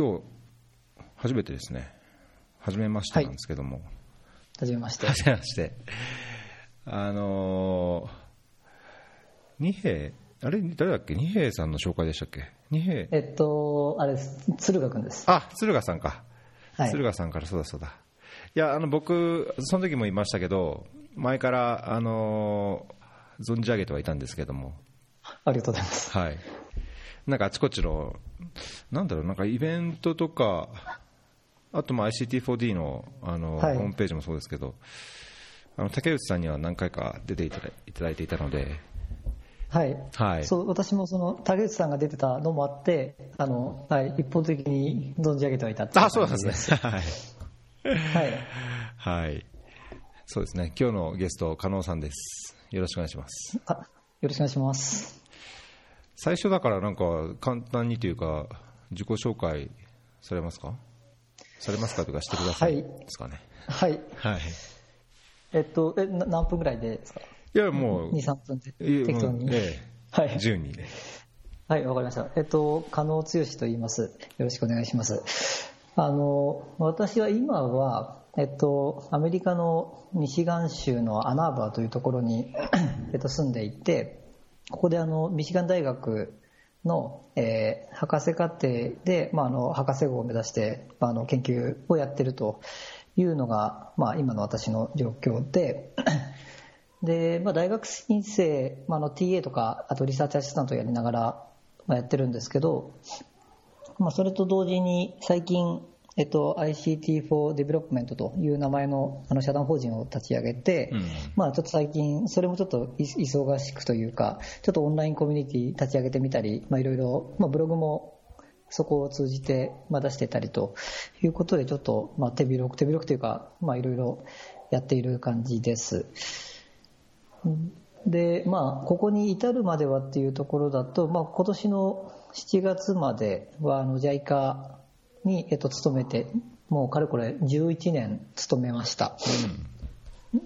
今日初めてですね。初めましてなんですけども、はい、初めまして。初めまして。あのー、二平あれ誰だっけ？二平さんの紹介でしたっけ？二平えっとあれです。敦賀君です。あ敦賀さんか、はい、敦賀さんからそうだそうだ。いやあの僕その時も言いましたけど前からあのー、存じ上げてはいたんですけども。ありがとうございます。はいなんかあちこちのなんだろうなんかイベントとかあとまあ ICT4D のあの、はい、ホームページもそうですけどあの竹内さんには何回か出ていただいていたので、はい、はい、そう私もその竹内さんが出てたのもあってあの、はい、一方的に存じ上げてはいたあそうなんですね。はい、はい、はい、そうですね。今日のゲスト加納さんです。よろしくお願いします。あよろしくお願いします最初だからなんか簡単にというか自己紹介されますか？されますかとかしてくださいですかね。はい。はい。えっと、え、何分ぐらいでですか？いや、もう。2、3分で。適当に。ええ。はい。10人で。はい、わかりました。えっと、加納剛と言います。よろしくお願いします。あの、私は今は、えっと、アメリカのミシガン州のアナーバーというところにえっと、住んでいて、ここであの、ミシガン大学の、えー、博士課程で、まあ、あの博士号を目指して、まあ、あの研究をやってるというのが、まあ、今の私の状況で で、まあ、大学院生、まあ、の TA とかあとリサーチアシスタントをやりながら、まあ、やってるんですけど、まあ、それと同時に最近えっと、ICT for Development という名前のあの社団法人を立ち上げて、うん、まあちょっと最近、それもちょっと忙しくというか、ちょっとオンラインコミュニティ立ち上げてみたり、まあいろいろ、まあブログもそこを通じて、まあ、出してたりということで、ちょっと、まあ、手広く、手広くというか、まあ、いろいろやっている感じです。で、まあ、ここに至るまではっていうところだと、まあ、今年の7月までは、あの、JICA に、えっと、勤めて、もうかれこれ11年勤めました。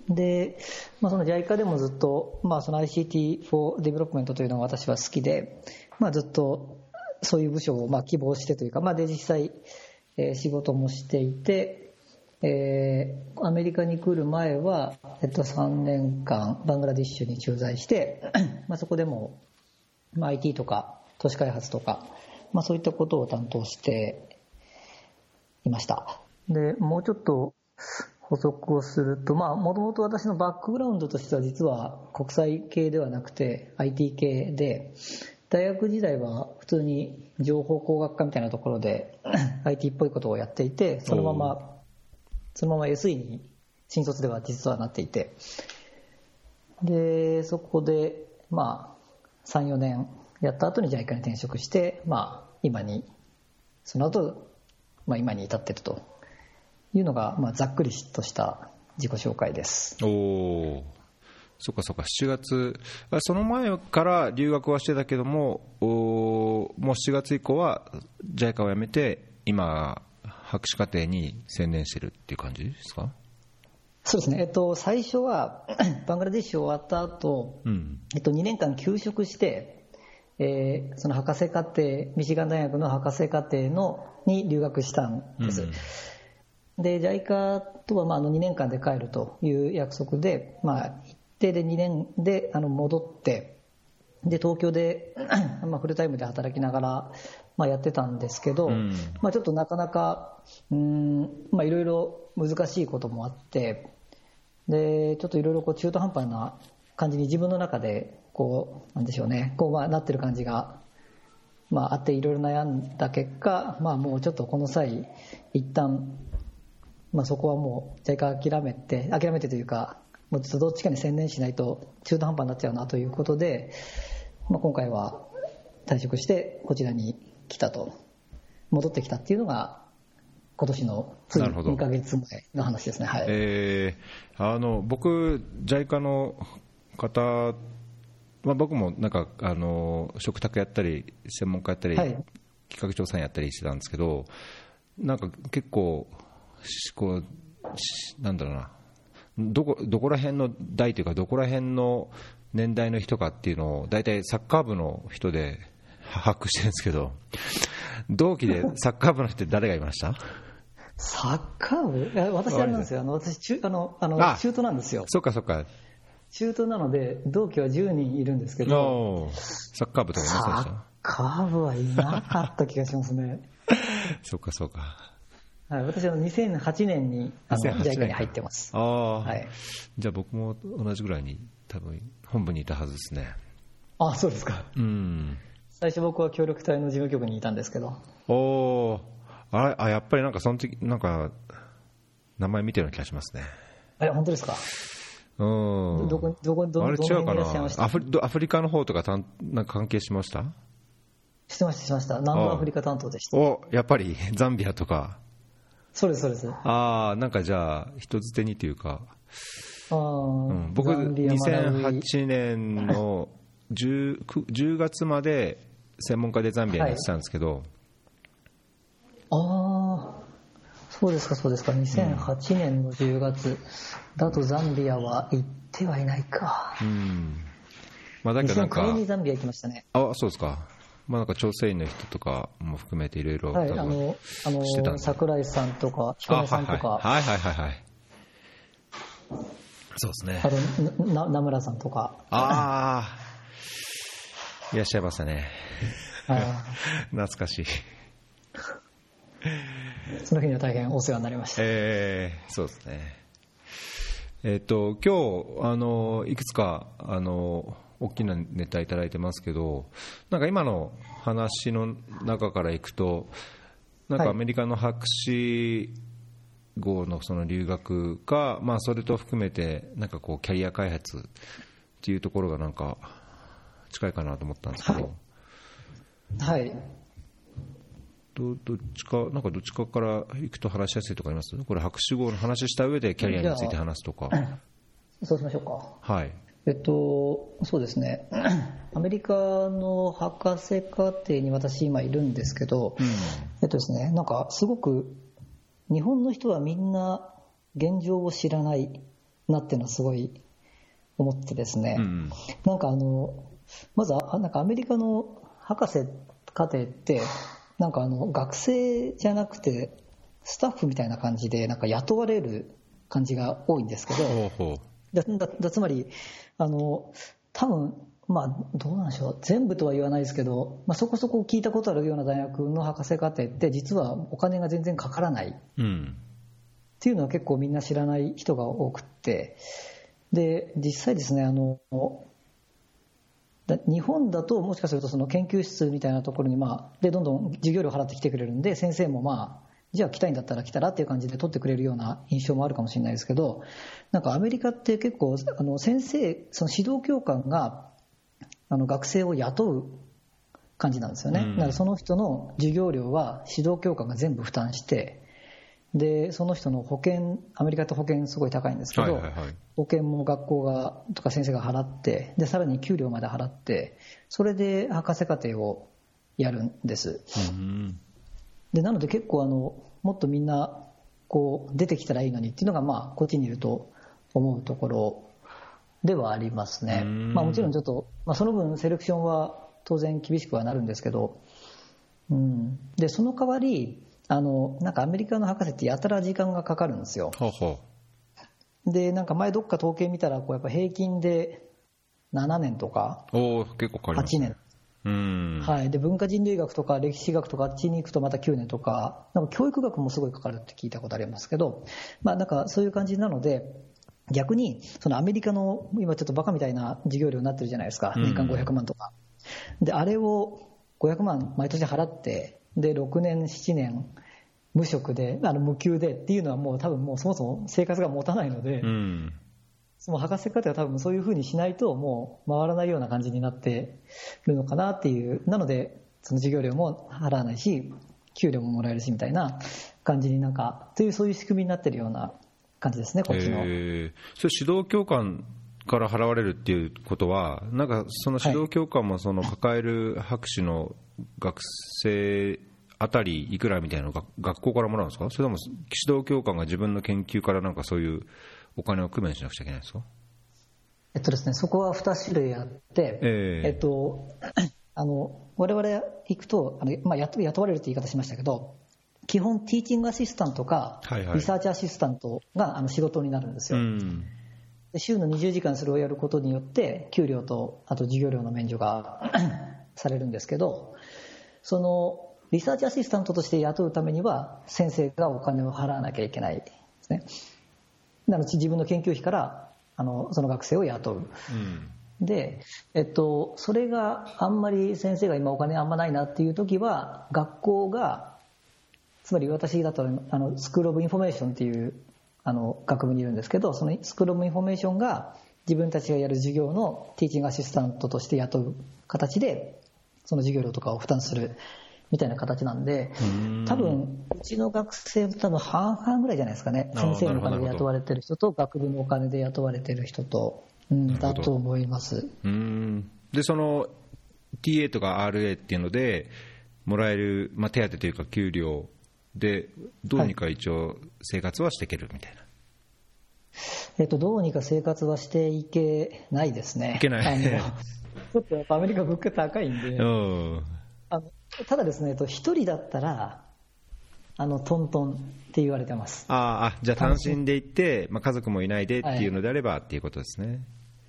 うん、で、まあ、その JICA でもずっと、まあ、その ICT for Development というのが私は好きで、まあ、ずっとそういう部署をまあ希望してというか、まあ、で実際、えー、仕事もしていて、えー、アメリカに来る前は、えっと、3年間バングラディッシュに駐在して まあそこでも、まあ、IT とか都市開発とか、まあ、そういったことを担当していました。で、もうちょっと補足をすると、まあ、もともと私のバックグラウンドとしては実は国際系ではなくて IT 系で、大学時代は普通に情報工学科みたいなところで IT っぽいことをやっていて、そのまま、そのまま SE に新卒では実はなっていて、で、そこで、まあ、3、4年やった後に JICA に転職して、まあ、今に、その後、まあ、今に至っているというのが、まあ、ざっくりとした自己紹介です。おそっかそっか、7月、その前から留学はしてたけども、おもう7月以降は JICA を辞めて、今、博士課程に専念してるっていう感じですか？そうですね、えっと、最初は バングラデシュ終わった後、うん、えっと、2年間休職して、えー、その博士課程、ミシガン大学の博士課程のに留学したんです。うん、で、JICA とはまああの2年間で帰るという約束で、まあ、一定で2年であの戻って、で、東京で まあフルタイムで働きながら、まあ、やってたんですけど、うん、まあ、ちょっとなかなか、いろいろ難しいこともあって、で、ちょっといろいろこう中途半端な感じに自分の中で、こう、なんでしょうね、こう、まあ、なってる感じがまあ、あっていろいろ悩んだ結果、まあ、もうちょっとこの際一旦、まあ、そこはもう JICA 諦めて諦めてというかもうちょっとどっちかに専念しないと中途半端になっちゃうなということで、まあ、今回は退職してこちらに来たと。戻ってきたっていうのが今年のつい2か月前の話ですね、はい。えー、あの僕、JICA の方まあ、僕もなんかあの食卓やったり専門家やったり、はい、企画調査員やったりしてたんですけどなんか結構こうなんだろうなどこどこら辺の代というかどこら辺の年代の人かっていうのを大体サッカー部の人で把握してるんですけど同期でサッカー部の人って誰がいました？サッカー部？いや私あれなんですよ。あの、私中、あの、あの、あ中途なんですよ。そっかそっか。中途なので、同期は10人いるんですけど、サッカー部とかいませんでしサッカー部はいなかった気がしますね。た そっかそっか。はい、私は2008年に、あの、2008 JICA に入ってます。ああ、はい。じゃあ僕も同じぐらいに多分本部にいたはずですね。あ、そうですか。うん。最初僕は協力隊の事務局にいたんですけど、おおあれあやっぱりなんかその時なんか名前見てるような気がしますね。え、本当ですか？うん。どこ、どこ、ど、あれ違うかな？アフリどアフリカの方とかたんなんか関係しました？してました、してました。南部アフリカ担当でした。おやっぱり ザンビアとか。そうです、そうです。ああなんかじゃあ人づてにというか、あうーん、僕ザンビアマラウイ。2008年の 10, く10月まで専門家でザンビアにやってたんですけど、ああ、そうですか、そうですか。2008年の10月。だとザンビアは行ってはいないか。うん。まあだけどなん2009か年にザンビア行きましたね。あそうですか。まあなんか調整員の人とかも含めていろいろ多はい、分あの、あの、桜井さんとか、彦根さんとか、はいはい。はいはいはいそうですね。あと、な名村さんとか、ああいらっしゃいましたね。あ 懐かしい。ー その日には大変お世話になりました。えー、そうですねえっ、と今日あのいくつかあの大きなネタいただいてますけどなんか今の話の中からいくとなんかはいアメリカの博士号のその留学か、まあ、それと含めてなんかこうキャリア開発っていうところがなんか近いかなと思ったんですけど、はい。どどっちかなんかどっちかから行くと話しやすいとかあります？これ博士号の話した上でキャリアについて話すとか。そうしましょうか。はい。えっと、そうですね。アメリカの博士課程に私今いるんですけど、えっとですね、なんかすごく日本の人はみんな現状を知らないなっていうのはすごい思ってですね、うんなんかあの、まずあなんかアメリカの博士課程って、なんかあの学生じゃなくてスタッフみたいな感じでなんか雇われる感じが多いんですけど、だつまり、あの、多分まあ、どうなんでしょう。全部とは言わないですけど、まあ、そこそこ聞いたことあるような大学の博士課程って、実はお金が全然かからない。っううんていうのは結構みんな知らない人が多くって、で、実際ですね、あの、だ日本だともしかするとその研究室みたいなところに、まあ、で、どんどん授業料払ってきてくれるんで、先生もまあ、じゃあ来たいんだったら来たらっていう感じで取ってくれるような印象もあるかもしれないですけど、なんかアメリカって結構、あの先生、その指導教官があの学生を雇う感じなんですよね。うんだからその人の授業料は指導教官が全部負担して、で、その人の保険、アメリカって保険すごい高いんですけど、保険も学校が、とか先生が払って、で、さらに給料まで払って、それで博士課程をやるんです。うんで、なので結構あの、もっとみんな、こう、出てきたらいいのにっていうのが、まあ、こっちにいると思うところではありますね。うんまあもちろんちょっと、まあその分セレクションは当然厳しくはなるんですけど、うん。で、その代わり、あの、なんかアメリカの博士ってやたら時間がかかるんですよ。ほうほで、なんか前どっか統計見たら、こうやっぱ平均で7年とかうおお結構かかります8ね年。うんはい。で、文化人類学とか歴史学とかあっちに行くとまた9年とか、なんか教育学もすごいかかるって聞いたことありますけど、まあなんかそういう感じなので、逆に、そのアメリカの今ちょっとバカみたいな授業料になってるじゃないですか。うん年間500万とか。で、あれを500万毎年払って、で、6年、7年、無職で、あの無給でっていうのはもう多分もうそもそも生活が持たないので、うんその博士課程は多分そういうふうにしないともう回らないような感じになってるのかなっていう。なので、その授業料も払わないし、給料ももらえるしみたいな感じになんか、というそういう仕組みになってるような感じですね、こっちの。えーそれ指導教官から払われるっていうことは、なんかその指導教官もその抱える博士の学生あたりいくらみたいなのが学校からもらうんですか、それとも指導教官が自分の研究からなんかそういうお工面しなくちゃいけないんですか？えっとですね、そこは2種類あって、えええっと、あの我々行くとあの、まあ、雇われるって言い方しましたけど、基本、ティーチングアシスタントか、リサーチアシスタントがあの仕事になるんですよ。で週の20時間それをやることによって、給料とあと授業料の免除が されるんですけど、そのリサーチアシスタントとして雇うためには、先生がお金を払わなきゃいけないですね。なので自分の研究費からあのその学生を雇う。うんで、えっと、それがあんまり先生が今お金あんまないなっていう時は学校がつまり私だとあの School of Information っていうあの学部にいるんですけどその School of Information が自分たちがやる授業の teaching assistant として雇う形でその授業料とかを負担するみたいな形なんで多分うちの学生多分半々ぐらいじゃないですかね。先生のお金で雇われてる人と学部のお金で雇われてる人と、うん、だと思います。うん。でその TA とか RA っていうのでもらえる、まあ、手当というか給料で、どうにか一応生活はしていけるみたいな。はい、えっと、どうにか生活はしていけないですね。いけない。ちょっとアメリカ物価高いんで、あのただですね、一人だったら、あのトントンって言われてますああじゃあ単身で行って、まあ、家族もいないでっていうのであれば、っていうことですね。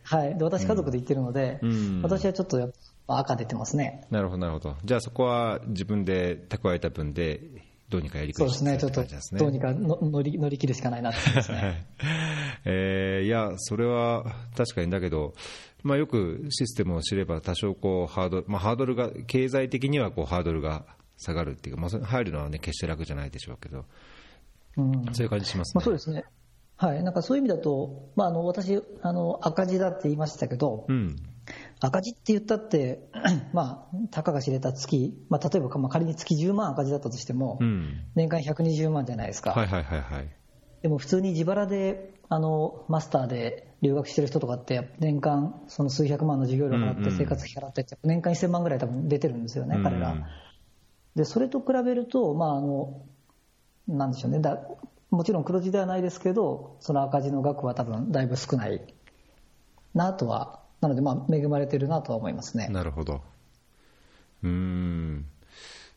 はい、で私、家族で行ってるので、うん、私はちょっと赤出てますね。なるほど、なるほど。じゃあそこは自分で蓄えた分でどうにかやりくりそうですね、ちょっと、どうにか乗り乗り切るしかないなってね。えー、いや、それは確かにだけど、まあ、よくシステムを知れば、多少こうハードル、まあ、ハードルが、経済的にはこうハードルが下がるっていうか、まあ、入るのは、ね、決して楽じゃないでしょうけど、うん、そういう感じしますね。まあ、そうですね。はい、なんかそういう意味だと、まあ、あの私あの、赤字だって言いましたけど、うん、赤字って言ったって、まあ、たかが知れた月、まあ、例えば、まあ、仮に月10万赤字だったとしても、うん、年間120万じゃないですか。はいはいはいはい、でも普通に自腹であのマスターで留学してる人とかって、年間その数百万の授業料払って生活費払って、年間1000万ぐらい多分出てるんですよね、彼ら。で、それと比べると、まあ、あの、なんでしょうね、だもちろん黒字ではないですけど、その赤字の額は多分だいぶ少ないなとはなので、まあ、恵まれてるなとは思いますね。なるほど。うん。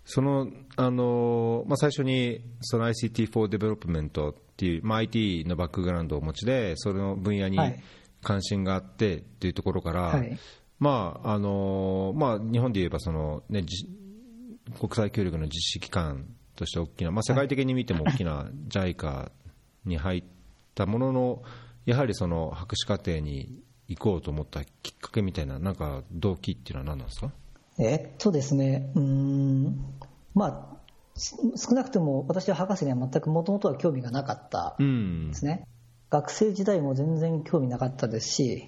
その、あの、まあ、最初に、その ICT for Development っていう、まあ、IT のバックグラウンドをお持ちで、その分野に関心があってっていうところから、はい、まあ、あの、まあ、日本で言えば、その、ね、国際協力の実施機関として大きな、まあ、世界的に見ても大きな JICA に入ったものの、やはりその博士課程に行こうと思ったきっかけみたいな、なんか動機っていうのは何なんですか？えっとですね、うん、まあ、少なくとも私は博士には全くもともとは興味がなかったんですね、うん、学生時代も全然興味なかったですし、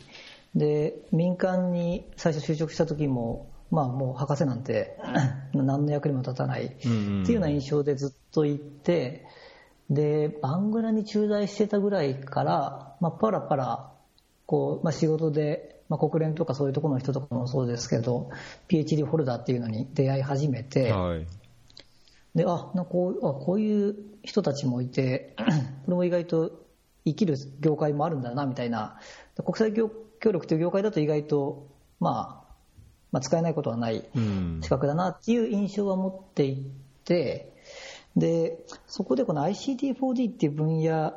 で民間に最初就職した時も、まあ、もう博士なんて 何の役にも立たないっていうような印象でずっといて、でバングラに駐在してたぐらいから、まあ、パラパラこう、まあ、仕事で、まあ、国連とかそういうところの人とかもそうですけど PhD ホルダーっていうのに出会い始めて、はい、であなこうあこういう人たちもいて これも意外と生きる業界もあるんだなみたいな。国際協力という業界だと意外と、まあ、まあ使えないことはない資格だなっていう印象は持っていてでそこでこの ICT4D っていう分野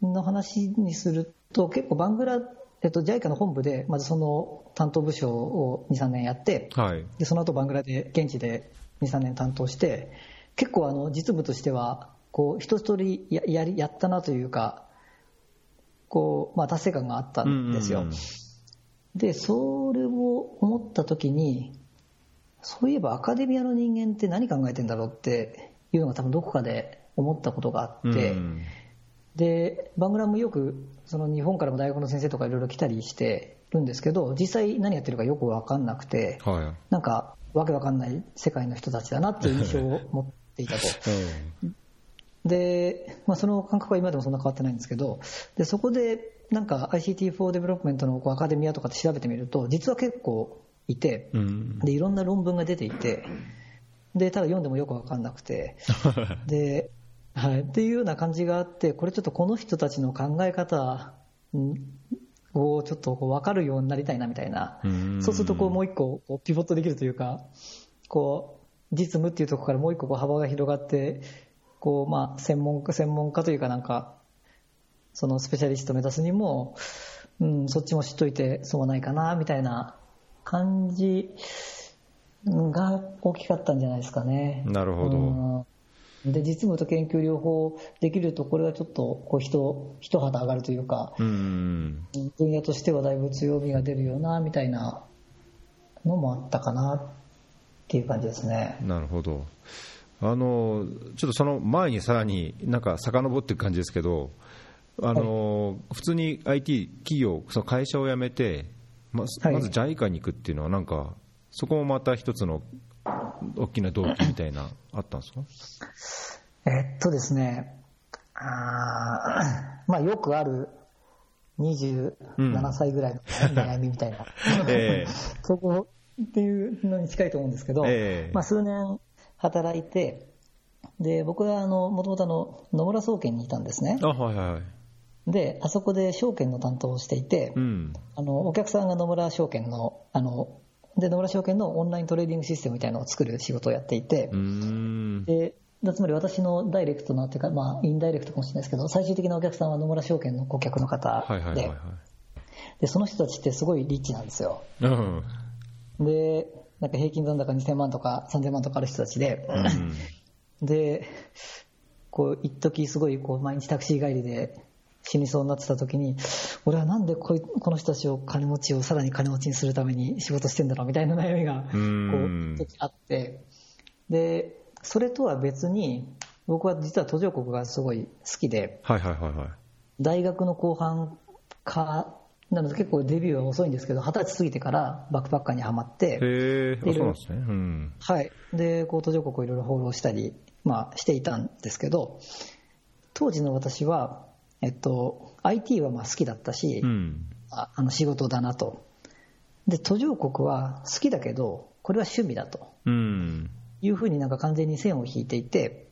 の話にすると結構バングラえっと、JICA の本部で、まずその担当部署を2、3年やって、はい、でその後バングラで現地で2、3年担当して、結構あの実務としては、こう一通りやややったなというか、こうまあ、達成感があったんですよ。で、それを思ったときに、そういえばアカデミアの人間って何考えてんだろうっていうのが多分どこかで思ったことがあって、でバングラもよくその日本からも大学の先生とかいろいろ来たりしてるんですけど実際何やってるかよく分かんなくて、はい、なんかわけわかんない世界の人たちだなっていう印象を持っていたと。で、まあ、その感覚は今でもそんな変わってないんですけどでそこでなんか ICT for Development のこうアカデミアとかって調べてみると実は結構いて、でいろんな論文が出ていてでただ読んでもよく分かんなくて ではい、っていうような感じがあって、これちょっとこの人たちの考え方ををちょっとこう分かるようになりたいなみたいな、そうするとこうもう一個こうピボットできるというか、こう実務っていうところからもう一個こう幅が広がって、こうまあ専門家専門家というかなんか、そのスペシャリスト目指すにも、うん、そっちも知っといてそうないかなみたいな感じが大きかったんじゃないですかね。なるほど。うんで実務と研究両方できると、これはちょっとこう人一肌上がるというか、うん分野としてはだいぶ強みが出るようなみたいなのもあったかなっていう感じですね。なるほど。あのちょっとその前にさらになんか遡っていく感じですけど、あの、はい、普通に IT 企業、その会社を辞めて、ままず JICA に行くっていうのは、なんか、そこもまた一つの大きな動機みたいな、あったんですか？えっとですね、あ まあ、よくある27歳ぐらいの悩みみたいな、う んえ。ー、そこっていうのに近いと思うんですけど、えー、まあ、数年働いて、で僕はもともと野村総研にいたんですね。あはいはい。で、あそこで証券の担当をしていて、うん、あのお客さんが野村証券のあので野村証券のオンライントレーディングシステムみたいなのを作る仕事をやっていて、でつまり私のダイレクトな、というか、まあ、インダイレクトかもしれないですけど、最終的なお客さんは野村証券の顧客の方で、でその人たちってすごいリッチなんですよ。うん、で、なんか平均残高2000万とか3000万とかある人たちで、うん、で、こう、一時すごいこう毎日タクシー帰りで死にそうになってた時に、俺はなんでこいこの人たちを金持ちをさらに金持ちにするために仕事してんだろうみたいな悩みがこうあって、で、それとは別に、僕は実は途上国がすごい好きで、はいはいはいはい、大学の後半か、なので結構デビューは遅いんですけど、二十歳過ぎてからバックパッカーにはまって、へそうなんですね。うん、はい。で、こう途上国をいろいろ放浪したり、まあしていたんですけど、当時の私は、えっと、IT はまあ好きだったし、うん、ああの仕事だなと。で、途上国は好きだけど、これは趣味だと。うん、いうふうになんか完全に線を引いていて、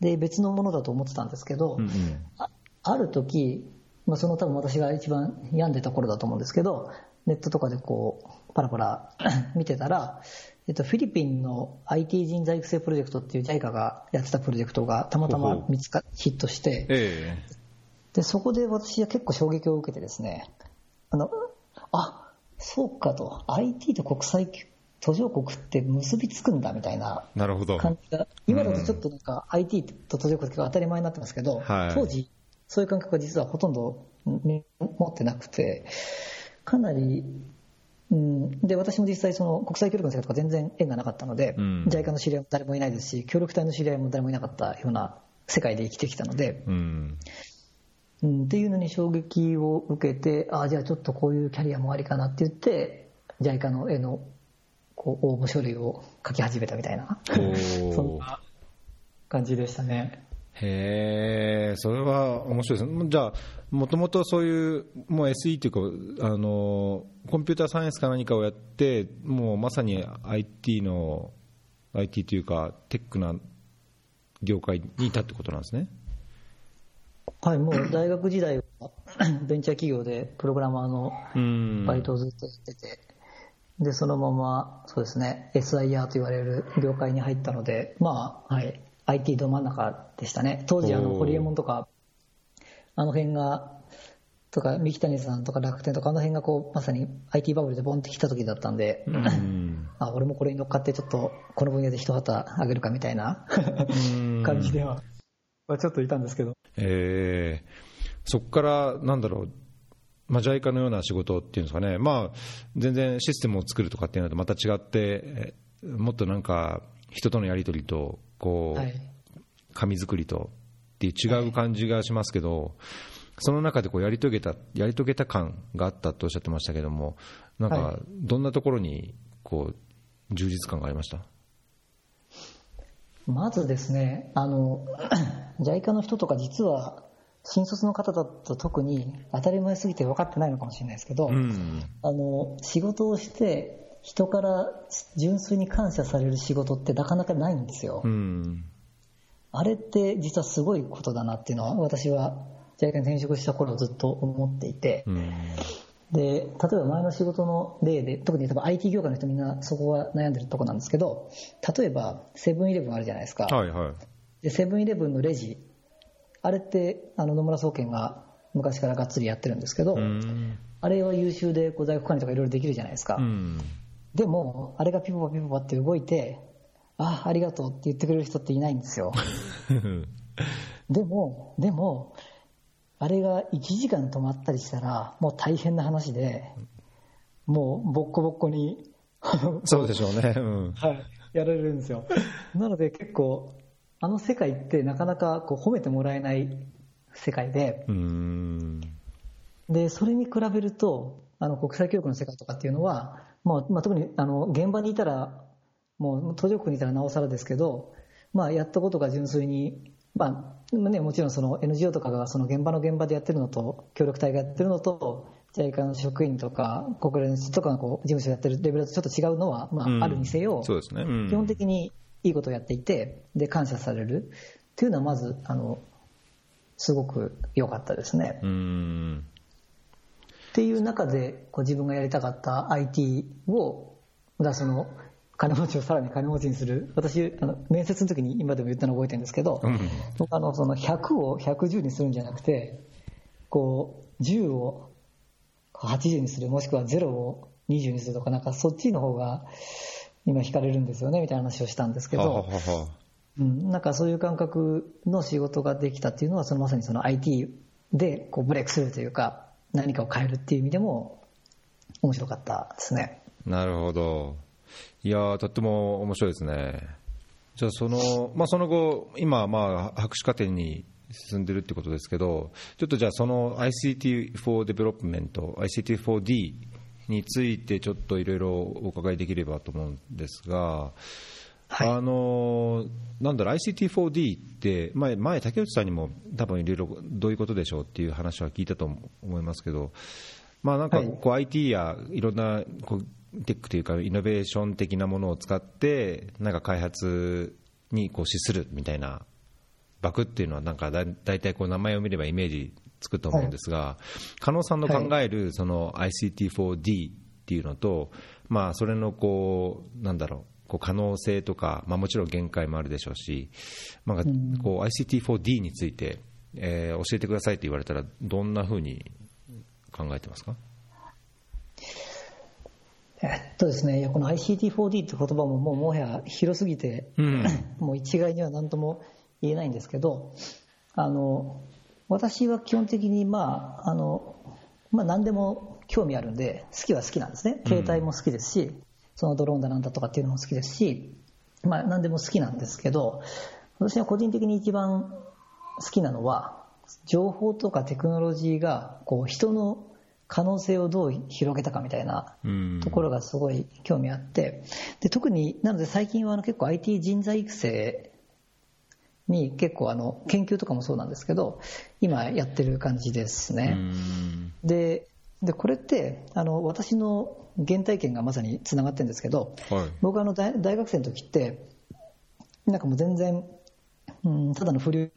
で、別のものだと思ってたんですけど、うんうん、あある時、まあ、その多分私が一番病んでた頃だと思うんですけど、ネットとかでこう、パラパラ 見てたら、えっと、フィリピンの IT 人材育成プロジェクトっていう JICA がやってたプロジェクトがたまたま見つかヒットして、えー、でそこで私は結構衝撃を受けてですねあのあそうかと IT と国際途上国って結びつくんだみたいな感じが今だとちょっとなんか IT と途上国が当たり前になってますけど、当時そういう感覚が実はほとんど持ってなくてかなりうん、で私も実際その国際協力の世界とか全然縁がなかったので、うん、JICA の知り合いも誰もいないですし協力隊の知り合いも誰もいなかったような世界で生きてきたので、うん、うん、っていうのに衝撃を受けてああじゃあちょっとこういうキャリアもありかなって言って JICA の絵のこう応募書類を書き始めたみたいな。そんな感じでしたね。へえ、それは面白いですね。じゃあ、もともとそういう、もう SE というか、あの、コンピューターサイエンスか何かをやって、もうまさに IT の、IT というか、テックな業界にいたってことなんですね。はい、もう大学時代は ベンチャー企業でプログラマーのバイトをずっとやってて、で、そのまま、そうですね、SIR と言われる業界に入ったので、まあ、はい、IT ど真ん中でしたね。当時、あの、ホリエモンとか、あの辺が、とか、三木谷さんとか楽天とか、あの辺がこう、まさに IT バブルでボンって来た時だったんで、うん、あ、俺もこれに乗っかってちょっと、この分野で一旗あげるかみたいな感じでは、まあ、ちょっといたんですけど。え。ー、そこから、なんだろう、まあ、JICA のような仕事っていうんですかね、まあ、全然システムを作るとかっていうのとまた違って、もっとなんか、人とのやり取りと、こう、はい、紙作りとっていう違う感じがしますけど、はい、その中でこうやり遂げた、やり遂げた感があったとおっしゃってましたけども、なんか、どんなところにこう充実感がありました？まずですね、あの、JICA の人とか実は、新卒の方だと特に当たり前すぎて分かってないのかもしれないですけど、うん、あの仕事をして人から純粋に感謝される仕事ってなかなかないんですよ。うん、あれって実はすごいことだなっていうのは私は JICA に転職した頃ずっと思っていて、うんで、例えば前の仕事の例で、特に多分 IT 業界の人みんなそこは悩んでるとこなんですけど、例えばセブンイレブンあるじゃないですか。はいはい。で、セブンイレブンのレジ、あれって、あの野村総研が昔からがっつりやってるんですけど、うん。あれは優秀でこう在庫管理とかいろいろできるじゃないですか。うん。でも、あれがピポパピポパって動いて、あ、ありがとうって言ってくれる人っていないんですよ。でも、でも、あれが1時間止まったりしたら、もう大変な話で、もうボッコボッコに、そうでしょうね。うん。はい、やられるんですよ。なので結構、あの世界ってなかなかこう褒めてもらえない世界で、うん。で、それに比べると、あの国際教育の世界とかっていうのは、まあ、まあ、特にあの現場にいたら、もう途上国にいたらなおさらですけど、まあ、やったことが純粋に、まあね、もちろんその NGO とかがその現場の現場でやってるのと、協力隊がやってるのと、JICA の職員とか、国連とかのこう事務所やってるレベルとちょっと違うのは、まうんあ、あるにせよ、そうですね。うん基本的にいいことをやっていて、で、感謝されるっていうのはまず、あの、すごく良かったですね。うん。っていう中でこう自分がやりたかった IT をだその金持ちをさらに金持ちにする。私あの面接の時に今でも言ったの覚えてるんですけど、うん。僕あのその100を110にするんじゃなくてこう10を80にする。もしくは0を20にするとかなんかそっちの方が今惹かれるんですよねみたいな話をしたんですけど、はははは。うん、なんかそういう感覚の仕事ができたっていうのはそのまさにその IT でこうブレイクするというか何かを変えるっていう意味でも面白かったですね。なるほど。いやとっても面白いですね。じゃあその、まあ、その後、今、まあ、博士課程に進んでるってことですけど、ちょっとじゃあその ICT for Development、ICT4D についてちょっといろいろお伺いできればと思うんですが、はい。あのなんだろう ICT4D って前、前竹内さんにも多分いろいろどういうことでしょうっていう話は聞いたと思いますけど、まあ、なんかはい。こう IT やいろんなこうテックというかイノベーション的なものを使ってなんか開発にこう資するみたいなバクっていうのはなんかだ大体こう名前を見ればイメージつくと思うんですが、加納さんの考えるその ICT4D っていうのと、まあ、それのこうなんだろうこう可能性とか、まあ、もちろん限界もあるでしょうし、まあ、こう ICT4D について、えー教えてくださいって言われたらどんなふうに考えてますか？えっとですね、いやこの ICT4D って言葉ももうもはや広すぎて、うん。もう一概には何とも言えないんですけど、あの私は基本的に、まああのまあ、何でも興味あるんで、好きは好きなんですね、携帯も好きですし、そのドローンだなんだとかっていうのも好きですし、まあ、何でも好きなんですけど、私は個人的に一番好きなのは、情報とかテクノロジーがこう人の可能性をどう広げたかみたいなうんところがすごい興味あって、で特になので最近はあの結構 IT 人材育成に結構あの研究とかもそうなんですけど、今やってる感じですうね。んででこれってあの私の原体験がまさにつながってるんですけど、はい。僕あの大大学生の時ってなんかもう全然、うん、ただの不良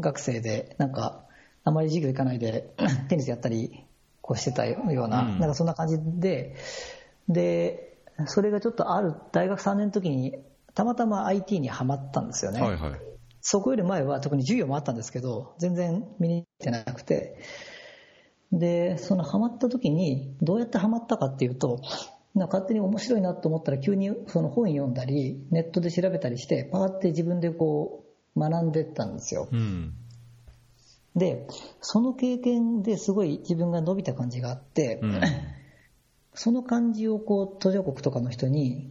学生でなんかあまり授業行かないで テニスやったりこうしてたような,、うん。なんかそんな感じででそれがちょっとある大学3年の時にたまたま IT にはまったんですよね、はいはい。そこより前は特に授業もあったんですけど全然見に行ってなくてでそのハマった時にどうやってハマったかっていうと勝手に面白いなと思ったら急にその本読んだりネットで調べたりしてパーって自分でこう学んでったんですよ。うん。でその経験ですごい自分が伸びた感じがあって、うん。その感じをこう途上国とかの人に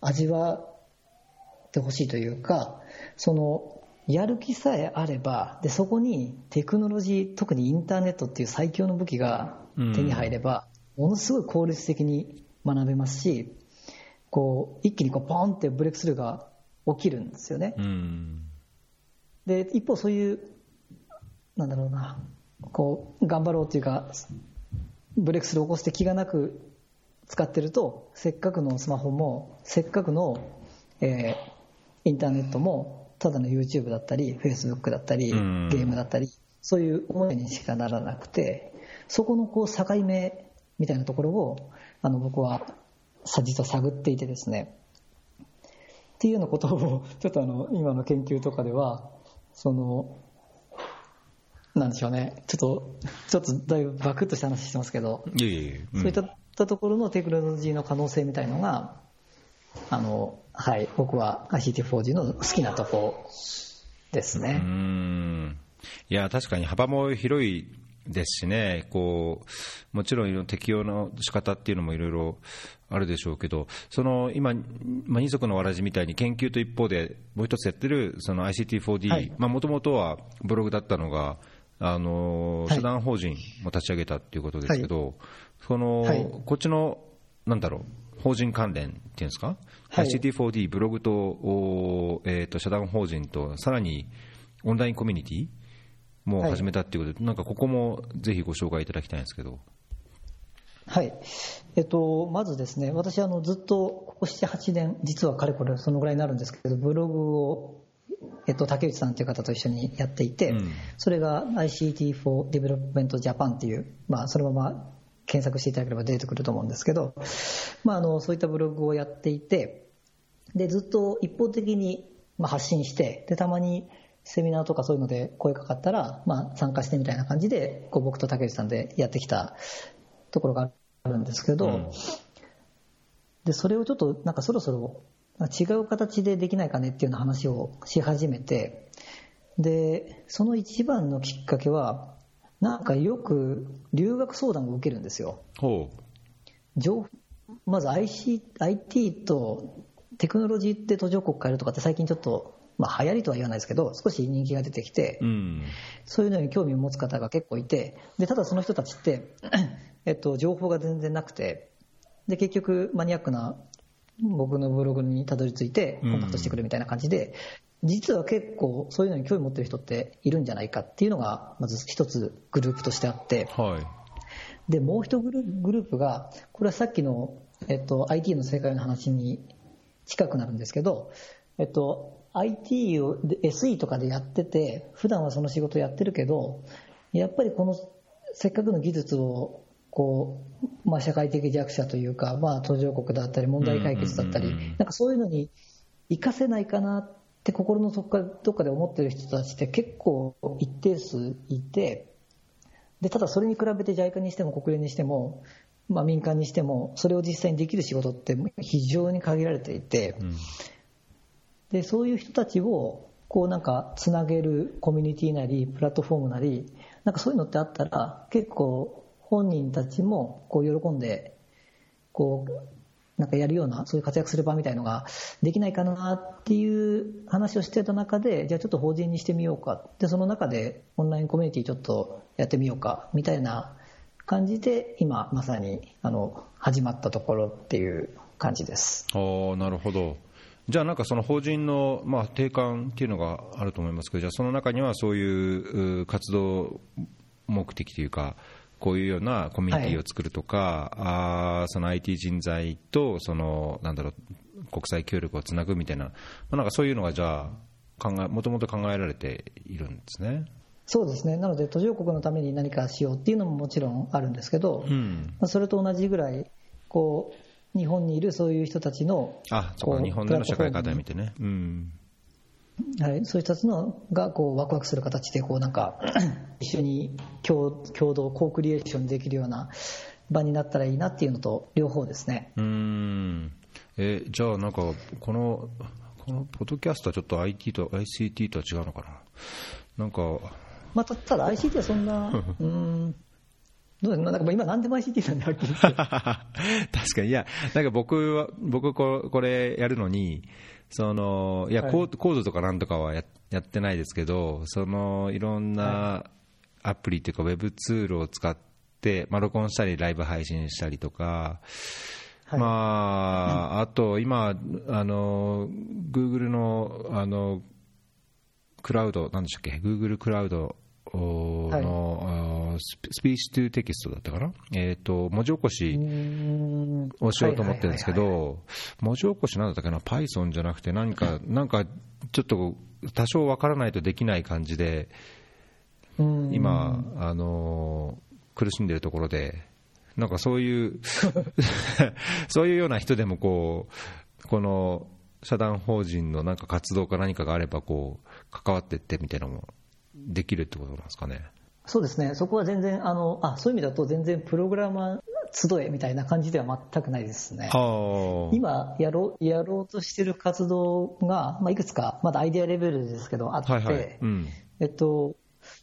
味わってほしいというかそのやる気さえあればでそこにテクノロジー特にインターネットっていう最強の武器が手に入れば、ものすごい効率的に学べますしこう一気にこうポンってブレイクスルーが起きるんですよね。うんで一方そういうなんだろうなこう頑張ろうというかブレイクスルーを起こして気がなく使ってるとせっかくのスマホもせっかくの、えーインターネットもただの YouTube だったり Facebook だったりゲうん。ームだったりそういう思いにしかならなくて、そこのこう境目みたいなところをあの僕は実は探っていてですね。っていうようなことを ちょっとあの今の研究とかではそのなんでしょうね、ちょっと、ちょっとだいぶバクッとした話してますけど、そういったところのテクノロジーの可能性みたいのが、あの、はい、僕は ICT4G の好きなとこですね。うん。いや、確かに幅も広いですしね、こうもちろん適用の仕方っていうのもいろいろあるでしょうけど、その今、まあ、二足のわらじみたいに研究と一方でもう一つやってるその ICT4D、もともとはブログだったのが、あの社団法人も立ち上げたっていうことですけど、はい、その、はい、こっちの、なんだろう、法人関連っていうんですか、はい、ICT4D、ブログと,、えーと、社団法人と、さらにオンラインコミュニティも始めたっていうことで、なんかここもぜひご紹介いただきたいんですけど。はい、えっと、まずですね、私あの、ずっとここ7、8年、実はかれこれそのぐらいになるんですけど、ブログをえっと、竹内さんという方と一緒にやっていて、うん、それが ICT for Development Japan っていう、まあ、そのまま検索していただければ出てくると思うんですけど、まあ、あのそういったブログをやっていてでずっと一方的にまあ発信してでたまにセミナーとかそういうので声かかったら、まあ、参加してみたいな感じでこう僕と竹内さんでやってきたところがあるんですけど、うん、でそれをちょっとなんかそろそろ違う形でできないかねっていうような話をし始めて、で、その一番のきっかけは、なんかよく留学相談を受けるんですよ。ほうまず IC IT とテクノロジーって途上国変えるとかって最近ちょっと、まあ、流行りとは言わないですけど少し人気が出てきて、うん、そういうのに興味を持つ方が結構いてでただその人たちって、えっと、情報が全然なくてで結局マニアックな僕のブログにたどり着いてコンタクトしてくるみたいな感じで、実は結構そういうのに興味持ってる人っているんじゃないかっていうのがまず一つグループとしてあって、はい、でもう一グループがこれはさっきの、えっと、IT の正解の話に近くなるんですけど、えっと、IT を SE とかでやってて普段はその仕事やってるけどやっぱりこのせっかくの技術をこう、まあ、社会的弱者というか、まあ、途上国だったり、問題解決だったり、なんかそういうのに活かせないかなって心のどっかどっかで思ってる人たちって結構一定数いて、でただそれに比べて JICA にしても国連にしても、まあ、民間にしても、それを実際にできる仕事って非常に限られていて、でそういう人たちをこうなんかつなげるコミュニティなり、プラットフォームなり、なんかそういうのってあったら、結構本人たちもこう喜んで、こう、なんかやるような、そういう活躍する場みたいのができないかなっていう話をしてた中で、じゃあちょっと法人にしてみようか。で、その中でオンラインコミュニティちょっとやってみようか、みたいな感じで、今まさに、あの、始まったところっていう感じです。あなるほど。じゃあなんかその法人の、まあ、定款っていうのがあると思いますけど、じゃあその中にはそういう活動目的というか、こういうようなコミュニティを作るとか、はい、あその IT 人材とそのなんだろう国際協力をつなぐみたいな、まあ、なんかそういうのがじゃあ考えもともと考えられているんですね。そうですね。なので途上国のために何かしようっていうのももちろんあるんですけど、うん、まあ、それと同じぐらいこう日本にいるそういう人たちのあそうか日本での社会課題見てね、うんはい、そういう人たちのがこうワクワクする形でこうなんか 一緒に共共同コークリエーションできるような場になったらいいなっていうのと両方ですね。うん。えじゃあなんかこのこのポッドキャストはちょっと IT と ICT とは違うのかな？なんかまあ、ただ ICT はそんな うん。どうなんか今何でも ICT なんではっきり確かに。いやなんか僕は僕ここれやるのにそのいや、はい、コードとかなんとかはややってないですけど、そのいろんなアプリというか、ウェブツールを使って、まあ、録音したり、ライブ配信したりとか、はい、まあ、あと今、あの、グーグルの、あの、クラウド、なんでしたっけ、グーグルクラウドの、はい、スピーチトゥテキストだったかな、えーと、文字起こしをしようと思ってるんですけど、文字起こしなんだったかな、Python じゃなくて、何か、なんかちょっと多少わからないとできない感じで、今、あの苦しんでるところで、なんかそういう そういうような人でもこう、この社団法人のなんか活動か何かがあればこう、関わっていってみたいなのもできるってことなんですかね。そうですね、そこは全然、あのあそういう意味だと、全然プログラマー集えみたいな感じでは全くないですね。今やろう、やろうとしてる活動が、まあ、いくつか、まだアイデアレベルですけど、あって、はいはい。うん、えっと、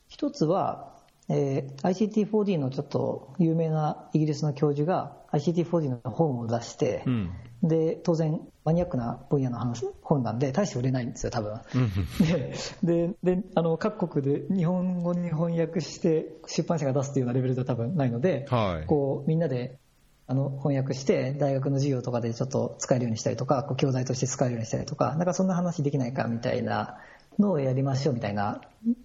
一つは、えー、ICT4D のちょっと有名なイギリスの教授が ICT4D の本を出して、うん、で当然マニアックな分野の話本なんで大して売れないんですよ多分。でであの各国で日本語に翻訳して出版社が出すというようなレベルでは多分ないので、はい、こうみんなであの翻訳して大学の授業とかでちょっと使えるようにしたりとかこう教材として使えるようにしたりとかなんかそんな話できないかみたいなのをやりましょうみたいな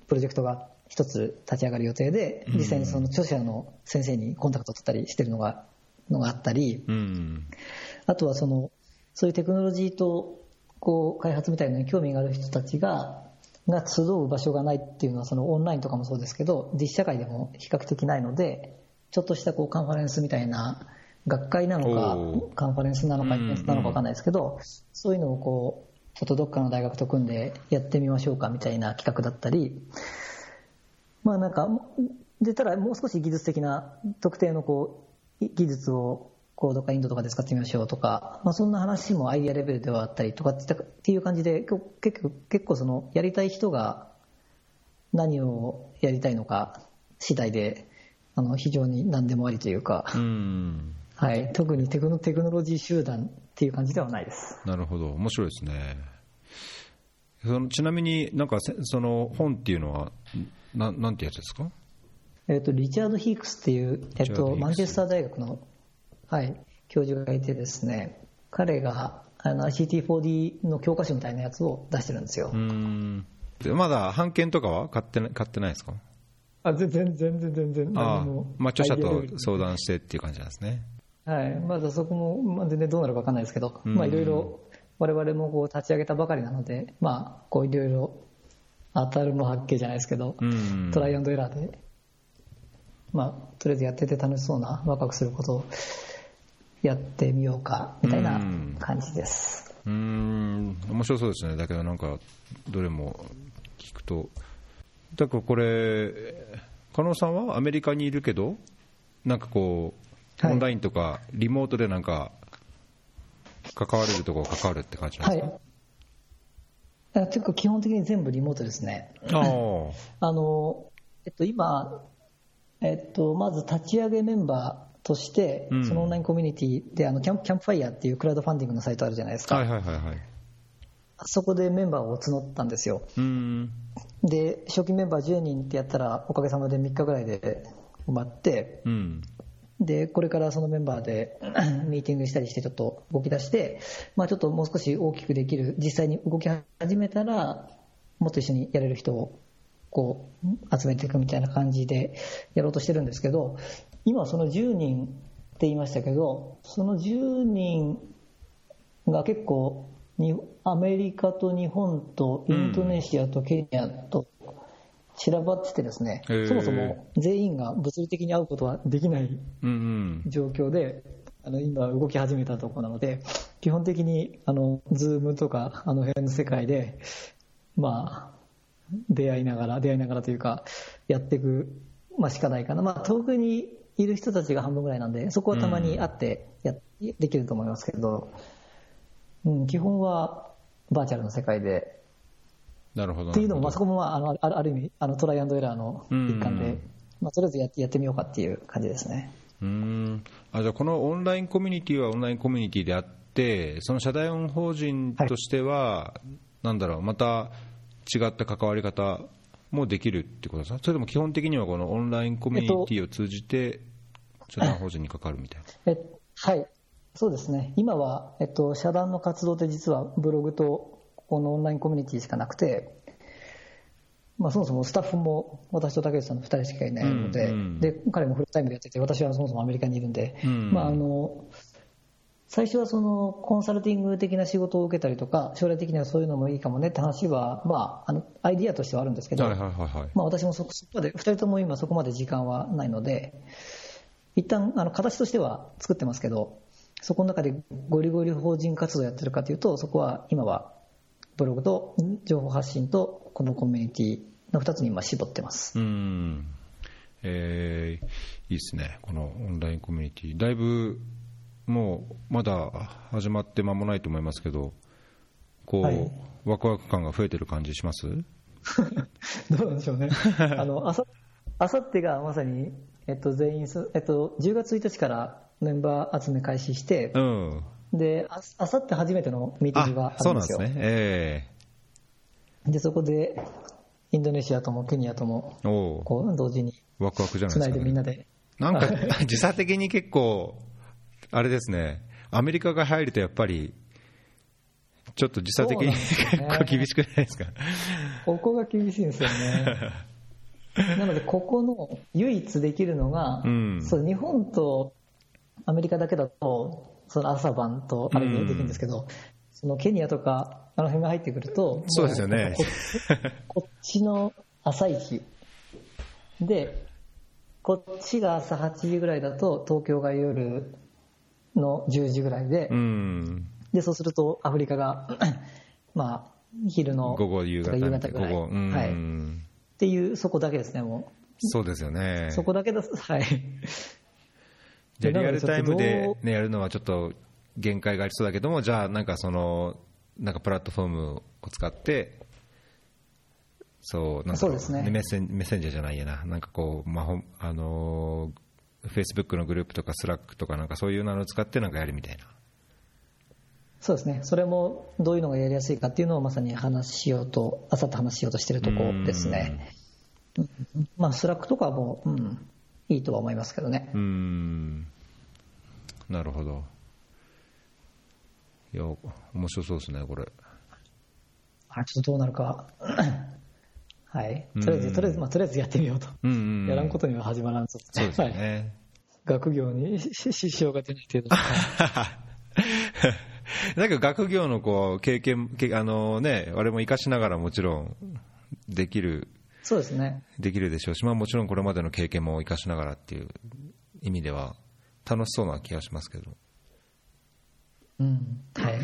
プロジェクトが一つ立ち上がる予定で、実際にその著者の先生にコンタクト取ったりしてるのがのがあったり、あとはそのそういうテクノロジーとこう開発みたいなのに興味がある人たちがが集う場所がないっていうのはそのオンラインとかもそうですけど実社会でも比較的ないのでちょっとしたこうカンファレンスみたいな学会なのかカンファレンスなのかイベントなのか分かんないですけど、そういうのをこうちょっとどっかの大学と組んでやってみましょうかみたいな企画だったりまあなんか、で、ただもう少し技術的な特定のこう、技術をこうどっかインドとかで使ってみましょうとか、まあ、そんな話もアイディアレベルではあったりとかっていう感じで、結構結構そのやりたい人が何をやりたいのか次第で、あの非常に何でもありというか、はい、特にテクノテクノロジー集団っていう感じではないです。なるほど、面白いですね。そのちなみになんかその本っていうのはななんてやつですか？えっ、と、リチャード・ヒークスっていう、えっ、と、マンチェスター大学の、はい、教授がいてですね、彼があの ICT4D の教科書みたいなやつを出してるんですよ。うん。まだ版権とかは買って買ってないですか？あ全然、全然、全然、あまあ、著者と相談してっていう感じなんですね。はい、まだそこも、まあ、全然どうなるか分かんないですけど、まあ、いろいろ、我々もこう立ち上げたばかりなので、まあ、こういろいろ当たるも発見じゃないですけど、トライアンドエラーで、まあ、とりあえずやってて楽しそうな、ワクワクすることをやってみようか、みたいな感じです。うん、面白そうですね。だけどなんか、どれも聞くと。だからこれ、加納さんはアメリカにいるけど、なんかこう、オンラインとかリモートでなんか、関われるところ関わるって感じなんですか、はい結構基本的に全部リモートですね。あの、えっと、今、えっと、まず立ち上げメンバーとして、うん、そのオンラインコミュニティで、あの、キャンプ、キャンプファイヤーっていうクラウドファンディングのサイトあるじゃないですか。はいはいはい、はい。そこでメンバーを募ったんですよ。で、初期メンバー10人ってやったら、おかげさまで3日ぐらいで埋まって、うん、で、これからそのメンバーで ミーティングしたりしてちょっと動き出して、まあちょっともう少し大きくできる、実際に動き始めたら、もっと一緒にやれる人をこう集めていくみたいな感じでやろうとしてるんですけど、今その10人って言いましたけど、その10人が結構にアメリカと日本とインドネシアとケニアと散らばっててですね、そもそも全員が物理的に会うことはできない状況で、あの今動き始めたところなので、基本的にあのズームとかあの辺の世界で、まあ、出会いながら、出会いながらというか、やっていく、まあ、しかないかな。まあ、遠くにいる人たちが半分ぐらいなんで、そこはたまに会ってや、できると思いますけど、うん、基本はバーチャルの世界で。なるほどっていうのも、まあ、そこも、まあ、あのある意味あのトライアンドエラーの一環で、まあ、とりあえずやってやってみようかっていう感じですね。うん。あじゃあこのオンラインコミュニティはオンラインコミュニティであってその社団法人としては、はい、なんだろうまた違った関わり方もできるってことですか？それとも基本的にはこのオンラインコミュニティを通じて社団法人に関わるみたいな、えはい。そうですね。今は、えっと、社団の活動って実はブログとこのオンラインコミュニティしかなくて、まあ、そもそもスタッフも私と竹内さんの2人しかいないのでうんうん、で彼もフルタイムでやってて私はそもそもアメリカにいるんで、うんまあ、あの最初はそのコンサルティング的な仕事を受けたりとか、将来的にはそういうのもいいかもねって話は、まあ、あのアイディアとしてはあるんですけど、はいはいはいはい。まあ、私もそこそこまで、2人とも今そこまで時間はないので、一旦あの形としては作ってますけど、そこの中でゴリゴリ法人活動やってるかというと、そこは今はブログと情報発信とこのコミュニティの2つに今絞ってます。うん。えーいいですね、このオンラインコミュニティ。だいぶもうまだ始まって間もないと思いますけど、こう、はい。ワクワク感が増えてる感じします？どうなんでしょうね。あの、あさ、あさってがまさに、えっと、全員そ、えっと、10月1日からメンバー集め開始してう、ん、で、ああさって初めてのミーティングがああるんですよ。そうなんですね、えで、そこで、インドネシアともケニアとも、こう、同時にワクワクじゃないつですか、ね、ないでみんなで、なんか時差的に結構、あれですね、アメリカが入るとやっぱり、ちょっと時差的に 結構厳しくないですか？ここが厳しいんですよね。なので、ここの唯一できるのが、うん。そう日本とアメリカだけだと、その朝晩とあれでできるんですけど、そのケニアとか、あの辺が入ってくると、そうですよね。こ こっちの朝一で、こっちが朝8時ぐらいだと、東京が夜の10時ぐらいで、うん。でそうするとアフリカが、まあ、昼の午後、夕方ぐらい。はい、っていう、そこだけですね、もそうですよねう。。そこだけだ、はい。じゃあリアルタイムでね、やるのはちょっと限界がありそうだけども、じゃあなんかその、なんかプラットフォームを使って、そう、なんかそうですねメッセンメッセンジャーじゃないやな、なんかこう、まあほん、あのー、フェイスブックのグループとかスラックとかなんかそういうのを使ってなんかやるみたいな。そうですね。それもどういうのがやりやすいかっていうのをまさに話しようと、あさって話しようとしてるところですね。うんまあ、スラックとかも、うん、いいとは思いますけどねう。ーん、なるほど。いや、面白そうですね、これ。あちょっとどうなるか。はい。とりあえず、とりあえず、まあ、とりあえずやってみようと。うんうんうんやらんことには始まらんぞ。そうですよはい。ね。学業にし 支障が出ない程度 に。なんか学業のこう経験、けあのね、あれも活かしながらもちろんできる、そうですね。できるでしょうし、まあもちろんこれまでの経験も活かしながらっていう意味では楽しそうな気がしますけど。うん。はい。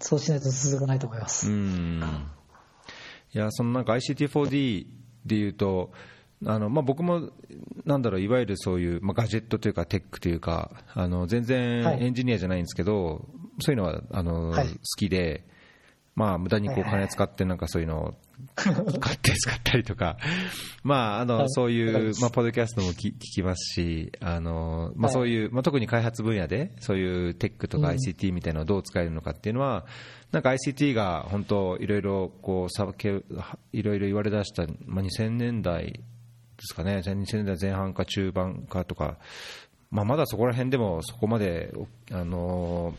そうしないと続かないと思いまうす。ん。いや、そのなんか ICT4D でいうと、あのまあ、僕もなんだろういわゆるそういう、まあ、ガジェットというかテックというかあの全然はいエンジニアじゃないんですけど、そういうのはあの、はい。好きで、まあ無駄にこう金使ってなんかそういうのを 買って使ったりとか、まああのはい。そういうまあポッドキャストも聞聞きますし、あのまあはい。そういうまあ特に開発分野でそういうテックとかうん。ICT みたいなのをどう使えるのかっていうのは、なんか ICT が本当いろいろこうさけいろいろ言われ出したまあ2000年代ですかね、2000年代前半か中盤かとか、まあまだそこら辺でもそこまであの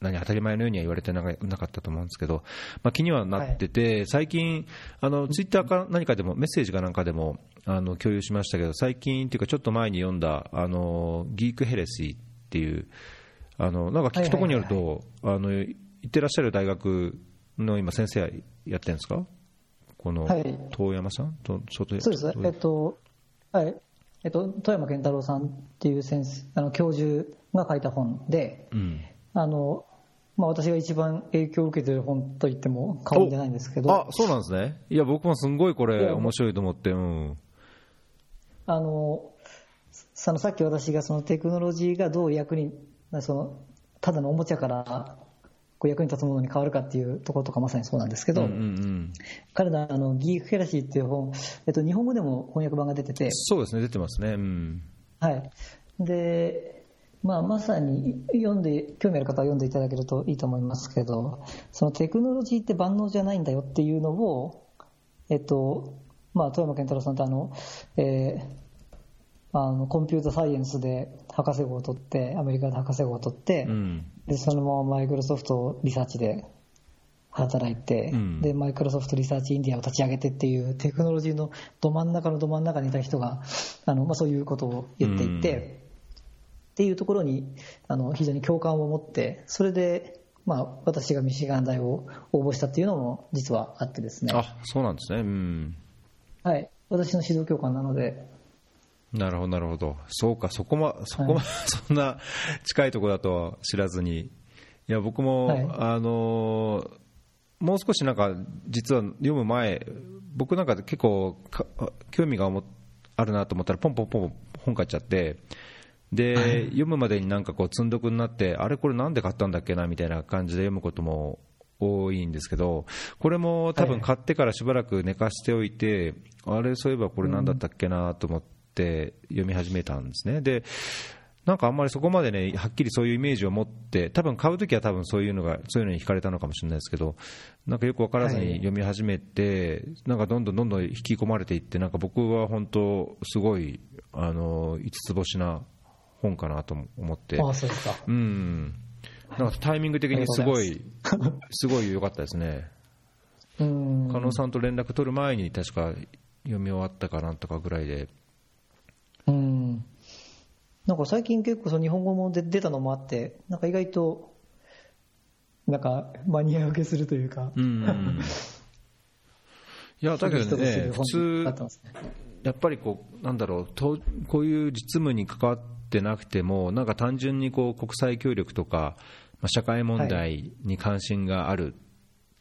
何当たり前のようには言われてなかなかったと思うんですけど、まあ、気にはなってて、最近、あのツイッターか何かでも、メッセージかなんかでもあの共有しましたけど、最近っていうか、ちょっと前に読んだ、あのギークヘレシーっていう、あのなんか聞くところによると、あの行ってらっしゃる大学の今、先生やってるんですか、このはい。遠山さん？と外そうです。えっと、はい。えっと、富山健太郎さんっていう先生、あの、教授が書いた本で、うんあの、まあ、私が一番影響を受けてる本と言っても過言じゃないんですけど、あそうなんですね、いや、僕もすんごいこれ、面白いと思って、うん、あの、そのさっき私がそのテクノロジーがどう役に、その、ただのおもちゃから、こう役に立つものに変わるかっていうところとかまさにそうなんですけど、うんうんうん、彼らあのギークヘラシーっていう本、えっと、日本語でも翻訳版が出てて、そうですね、出てますね、うん、はい。で、まあ、まさに読んで、興味ある方は読んでいただけるといいと思いますけど、そのテクノロジーって万能じゃないんだよっていうのを、えっと、まあ、富山健太郎さんってあの、えーあのコンピュータサイエンスで博士号を取って、アメリカで博士号を取って、うん、でそのままマイクロソフトリサーチで働いて、うん。でマイクロソフトリサーチインディアを立ち上げてっていうテクノロジーのど真ん中のど真ん中にいた人があの、まあ、そういうことを言っていて、っていうところにあの非常に共感を持ってそれで、まあ、私がミシガン大を応募したっていうのも実はあってですね。あそうなんですね。うん。はい。私の指導教官なので。なるほどなるほど。そうかそこまそこま、はい、そんな近いところだとは知らずに。いや僕も、はい、あのもう少しなんか実は読む前僕なんか結構興味があるなと思ったらポンポンポン本買っちゃってで、読むまでになんかこう積んどくになってあれこれなんで買ったんだっけなみたいな感じで読むことも多いんですけどこれも多分買ってからしばらく寝かしておいて、あれそういえばこれなんだったっけなと思って読み始めたんですね。でなんかあんまりそこまでねはっきりそういうイメージを持って多分買うときは多分そういうのがそういうのに惹かれたのかもしれないですけどなんかよく分からずに読み始めて、なんかどんどんどんどん引き込まれていってなんか僕は本当すごいあの五つ星な本かなと思って。あそうですか。うん。なんかタイミング的にすごい、すごい良かったですね。うん。加納さんと連絡取る前に確か読み終わったかなんとかぐらいで。うん。なんか最近結構その日本語も出たのもあって、なんか意外と、なんかマニア受けするというか。うん。いや、だけどね、普通、やっぱりこう、なんだろう、こういう実務に関わってなくても、なんか単純にこう国際協力とか、まあ、社会問題に関心があるっ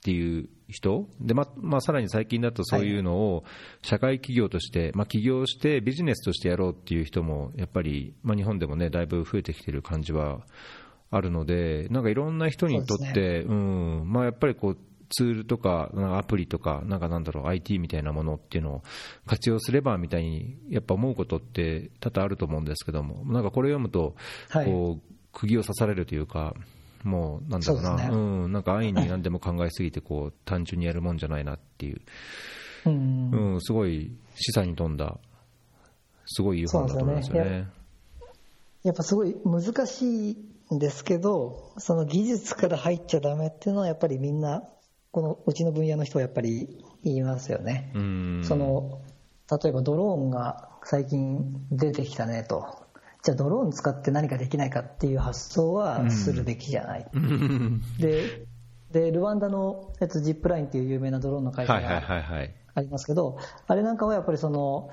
ていう人、はい、でままあ、さらに最近だとそういうのを社会企業として、まあ、起業してビジネスとしてやろうっていう人も、やっぱり、まあ、日本でもね、だいぶ増えてきてる感じはあるので、なんかいろんな人にとって、う、ね、ん。まあ、やっぱりこうツールとか、アプリとか、なんかなんだろう、IT みたいなものっていうのを活用すればみたいに、やっぱ思うことって多々あると思うんですけども、なんかこれ読むと、こう、釘を刺されるというか、もうなんだろうな、うん、なんか安易に何でも考えすぎて、こう、単純にやるもんじゃないなっていう、うん、うん、すごい示唆に富んだ、すごいいい本だと思いますよね。ね。やっぱすごい難しいんですけど、その技術から入っちゃだめっていうのは、やっぱりみんなこのうちの分野の人はやっぱり言いますよね。その例えばドローンが最近出てきたねと。じゃあドローン使って何かできないかっていう発想はするべきじゃない。でで、ルワンダの、えっと、ジップラインっていう有名なドローンの会社がありますけど、あれなんかはやっぱりその、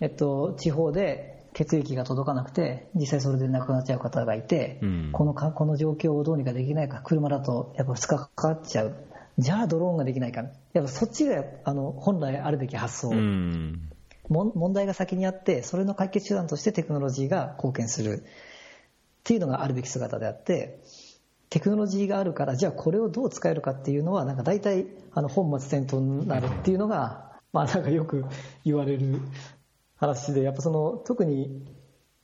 えっと、地方で血液が届かなくて、実際それで亡くなっちゃう方がいて、うん、このかこの状況をどうにかできないか、車だとやっぱ2日かかっちゃう。じゃあドローンができないか。やっぱそっちがあの本来あるべき発想。問題が先にあって、それの解決手段としてテクノロジーが貢献するっていうのがあるべき姿であって、テクノロジーがあるから、じゃあこれをどう使えるかっていうのは、なんか大体あの本末転倒になるっていうのが、まあなんかよく言われる話で、やっぱその特に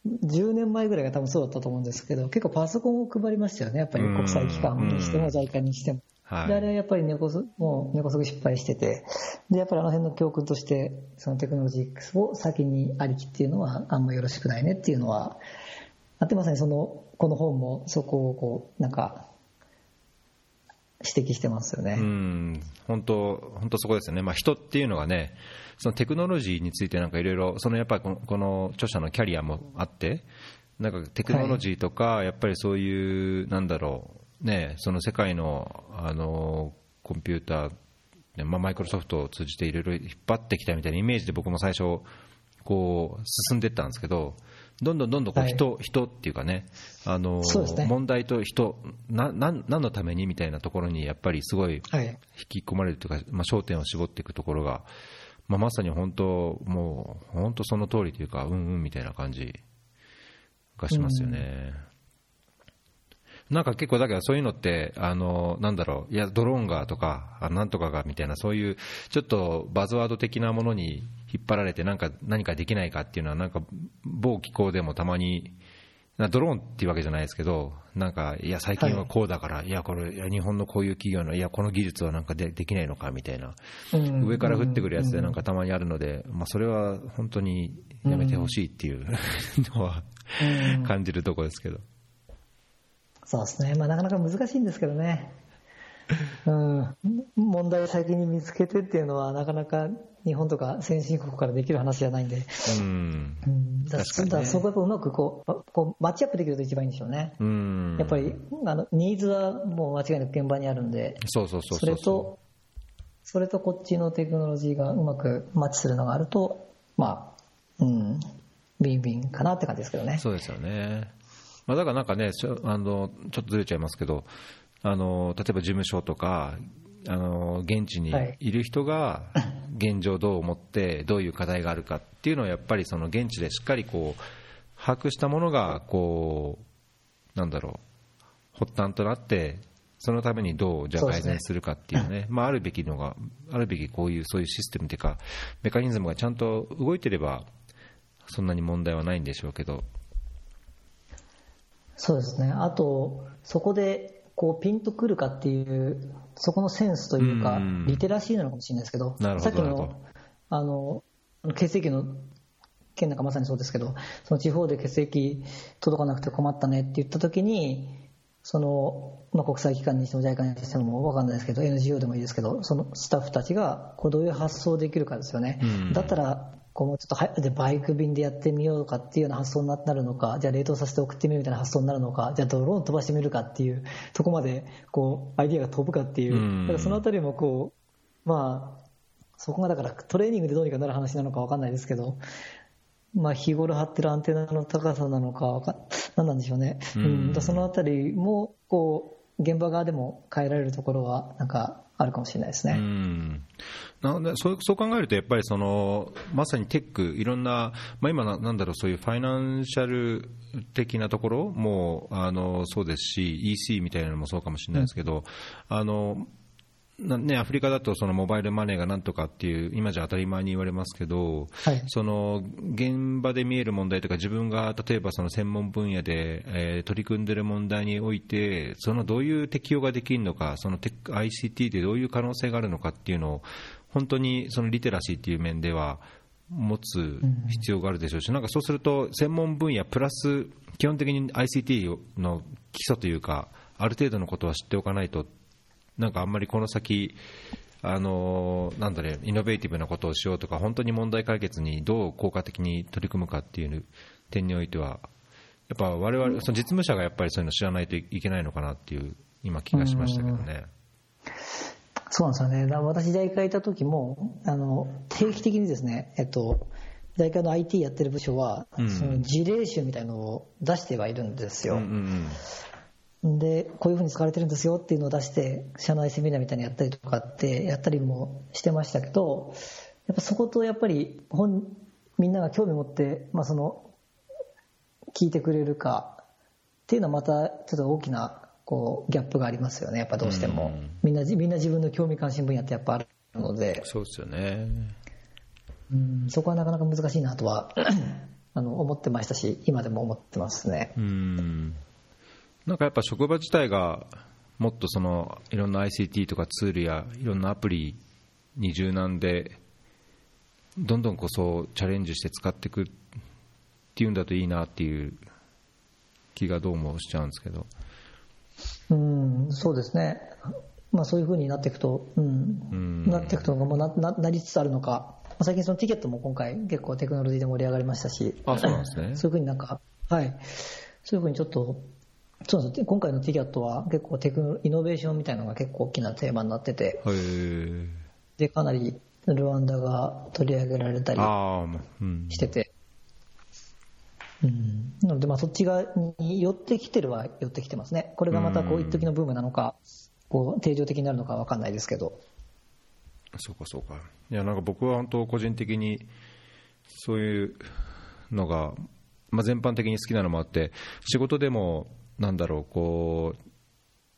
10年前ぐらいが多分そうだったと思うんですけど、結構パソコンを配りましたよね、やっぱり国際機関にしても、在韓にしても。はい、であれはやっぱり根こそもう根こそぎ失敗しててでやっぱりあの辺の教訓としてそのテクノロジーを先にありきっていうのはあんまよろしくないねっていうのはあってまさにそのこの本もそこをこうなんか指摘してますよね。うん。本当本当そこですよね、まあ、人っていうのがねそのテクノロジーについてなんかいろいろそのやっぱりこの著者のキャリアもあってなんかテクノロジーとか、やっぱりそういうなんだろうね、その世界のあのコンピューター、まあ、マイクロソフトを通じていろいろ引っ張ってきたみたいなイメージで僕も最初こう進んでいったんですけどどんどんどんどんこう人、はい、人っていうかねあの、ね、問題と人なな何のためにみたいなところにやっぱりすごい。引き込まれるというか、まあ、焦点を絞っていくところが、まあ、まさに本当もう本当その通りというかうんうんみたいな感じがしますよね。うんなんか結構だけどそういうのって、あの、なんだろう、いや、ドローンがとか、なんとかがみたいな、そういうちょっとバズワード的なものに引っ張られて、なんか何かできないかっていうのは、なんか某機構でもたまに、ドローンっていうわけじゃないですけど、なんか、いや、最近はこうだから、はい、いや、これ、いや、日本のこういう企業の、いや、この技術はなんかでできないのかみたいな、上から降ってくるやつでなんかたまにあるので、まあ、それは本当にやめてほしいっていうのは感じるところですけど。そうですね。まあなかなか難しいんですけどね。うん。問題を先に見つけてっていうのはなかなか日本とか先進国からできる話じゃないんで、うん、うん、だから、ね、そこやっぱうまくこうこうマッチアップできると一番いいんでしょうね、うん、やっぱりあのニーズはもう間違いなく現場にあるんで、そうそうそうそれと、それとこっちのテクノロジーがうまくマッチするのがあると、まあ、うん、ビンビンかなって感じですけどね。そうですよね。まあ、だからなんかね、あのちょっとずれちゃいますけど、あの例えば事務所とか、あの現地にい。る人が現状どう思ってどういう課題があるかっていうのをやっぱりその現地でしっかりこう把握したものがこうなんだろう発端となってそのためにどうじゃ改善するかっていうね、まあ、あるべきのがあるべきこういうそういうシステムというかメカニズムがちゃんと動いてればそんなに問題はないんでしょうけどそうですね。あとそこでこうピンとくるかっていう、そこのセンスというか、リテラシーなのかもしれないですけど、どさっきのあの血液の件なんかまさにそうですけど、その地方で血液届かなくて困ったねって言ったときに、そのまあ、国際機関にしても JICA にしても分かんないですけど NGO でもいいですけどそのスタッフたちがこうどういう発想できるかですよね、だったらこうもうちょっとはでバイク便でやってみようかっていうような発想になるのかじゃあ冷凍させて送ってみるみたいな発想になるのかじゃあドローン飛ばしてみるかっていうとこまでこうアイディアが飛ぶかっていうだからそのあたりもこうまあそこがだからトレーニングでどうにかなる話なのか分かんないですけどまあ、日頃張ってるアンテナの高さなのかか、何なんでしょうね、うん、そのあたりもこう現場側でも変えられるところはなんかあるかもしれないですね。うんなのでそうそう考えると、やっぱりそのまさにテック、いろんな、まあ、今な、なんだろう、そういうファイナンシャル的なところもあのそうですし、EC みたいなのもそうかもしれないですけど、うん、あのね、アフリカだとそのモバイルマネーがなんとかっていう今じゃ当たり前に言われますけど、はい、その現場で見える問題とか自分が例えばその専門分野で、えー、取り組んでいる問題においてそのどういう適用ができるのかその ICT でどういう可能性があるのかっていうのを本当にそのリテラシーっていう面では持つ必要があるでしょうし、なんかそうすると専門分野プラス基本的に ICT の基礎というかある程度のことは知っておかないとなんかあんまりこの先、あのなんだね、イノベーティブなことをしようとか、本当に問題解決にどう効果的に取り組むかっていう点においては、やっぱ我々、その実務者がやっぱりそういうの知らないといけないのかなっていう、今、気がしましたけどね。そうなんですよね。私、JICA いた時も、あの、定期的にですね、えっと、JICA の IT やってる部署は、うん、その事例集みたいなのを出してはいるんですよ。うんうんうんで、こういうふうに使われてるんですよっていうのを出して、社内セミナーみたいにやったりとかってやったりもしてましたけど、やっぱそことやっぱり本、みんなが興味持って、まあその、聞いてくれるかっていうのはまたちょっと大きなこうギャップがありますよね、やっぱどうしても。みんな、みんな自分の興味関心分野ってやっぱあるので。そうですよね。うん、そこはなかなか難しいなとは あの思ってましたし、今でも思ってますね。うんなんかやっぱ職場自体がもっとそのいろんな ICT とかツールやいろんなアプリに柔軟でどんどんこそチャレンジして使っていくっていうんだといいなっていう気がどうもしちゃうんですけど。うんそうですね、まあ、そういうふうになっていくと、うん、うん。なっていくともうなななりつつあるのか。最近そのティケットも今回結構テクノロジーで盛り上がりましたし。あそうなんですね。そういうふうになんかはい。そういうふうにちょっとそうです今回の TGAT は結構テクノイノベーションみたいなのが結構大きなテーマになってて。でかなりルワンダが取り上げられたりしてて、うん、なのでまあそっち側に寄ってきてるは寄ってきてますね。これがまたこう一時のブームなのかこう定常的になるのか分かんないですけど。そうかそうか。いやなんか僕は本当個人的にそういうのが、まあ、全般的に好きなのもあって仕事でもなんだろうこう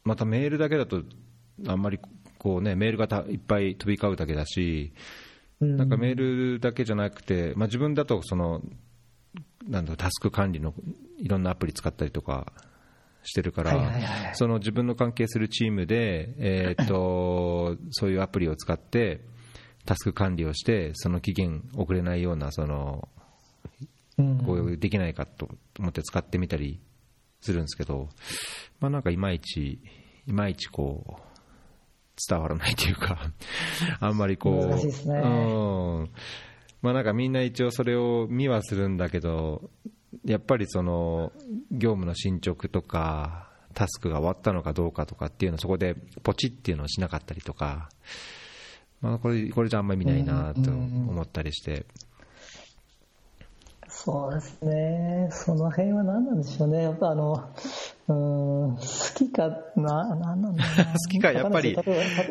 またメールだけだとあんまりこう、ね、メールがいっぱい飛び交うだけだし、なんかメールだけじゃなくて、まあ、自分だとそのなんだタスク管理のいろんなアプリ使ったりとかしてるから、その自分の関係するチームで、えー、と そういうアプリを使ってタスク管理をしてその期限遅れないようなそのこうできないかと思って使ってみたりするんですけど、まあ、なんかいまいち、いまいちこう、伝わらないというか あんまりこう、難しいですねうんまあ、なんかみんな一応それを見はするんだけど、やっぱりその業務の進捗とか、タスクが終わったのかどうかとかっていうのをそこでポチっていうのをしなかったりとか、まあ、これこれじゃあんまり見ないなと思ったりして。そうですね、その辺は何なんでしょうね、やっぱあの、うん、好きかな、なんなんだろうな 好きかやっぱり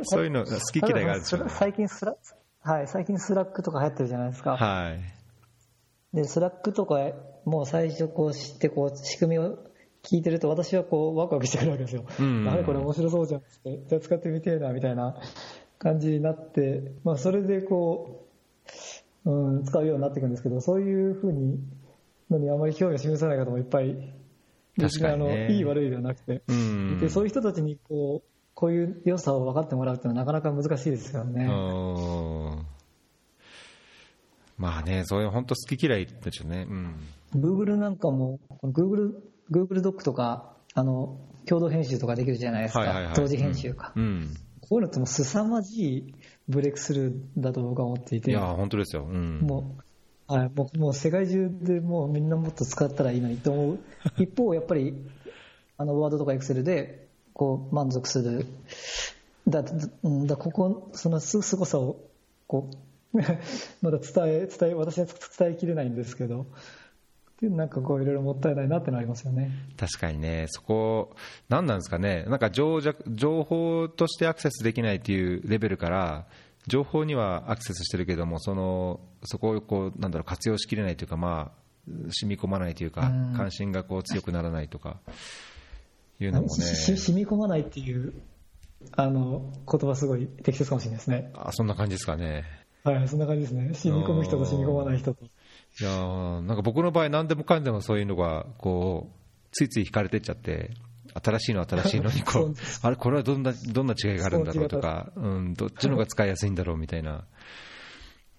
そういうの好き嫌いがあるでしょうね最近スラ、はい、最近スラックとか流行ってるじゃないですか。はい。で、スラックとか、もう最初こう知って、こう、仕組みを聞いてると、私はこう、ワクワクしてくるわけですよ。うんあれこれ面白そうじゃんって。じゃあ使ってみてえな、みたいな感じになって、まあ、それでこう、うん、使うようになっていくんですけど、そういうふうに、のにあまり興味を示さない方もいっぱい、別確かにねあの、いい悪いではなくて、うんで、そういう人たちにこう、こういう良さを分かってもらうっていうのはなかなか難しいですよね。うんまあね、そういう本当好き嫌いですよね。うん。Google なんかも、この Google、Google ドックとか、あの、共同編集とかできるじゃないですか。はいはいはい。同時編集か。うん。こういうのってもう凄まじいブレイクスルーだと僕は思っていて、いや、本当ですよ。うん。もう、はい、もうもう世界中でもうみんなもっと使ったらいいのにと思う。一方、やっぱり、あの、ワードとかエクセルで、こう、満足する。だ、だここ、そのす凄さを、こう、まだ伝え、伝え、私は伝えきれないんですけど、でなんかこういろいろもったいないなってのありますよね。確かにね、そこ、何なんですかね、なんか情弱情報としてアクセスできないというレベルから、情報にはアクセスしてるけども、そのそこをこうなんだろう活用しきれないというか、まあ、染み込まないというか、うん関心がこう強くならないとかいうのもね、染み込まないっていう、あの、言葉すごい適切かもしれないですね。あそんな感じですかね。はい、そんな感じですね。染み込む人と染み込まない人と。いやーなんか僕の場合、何でもかんでもそういうのがこうついつい惹かれてっちゃって、新しいの、新しいのにこ そううあれ、これはどんなどんな違いがあるんだろうとか、うん、どっちのが使いやすいんだろうみたいな、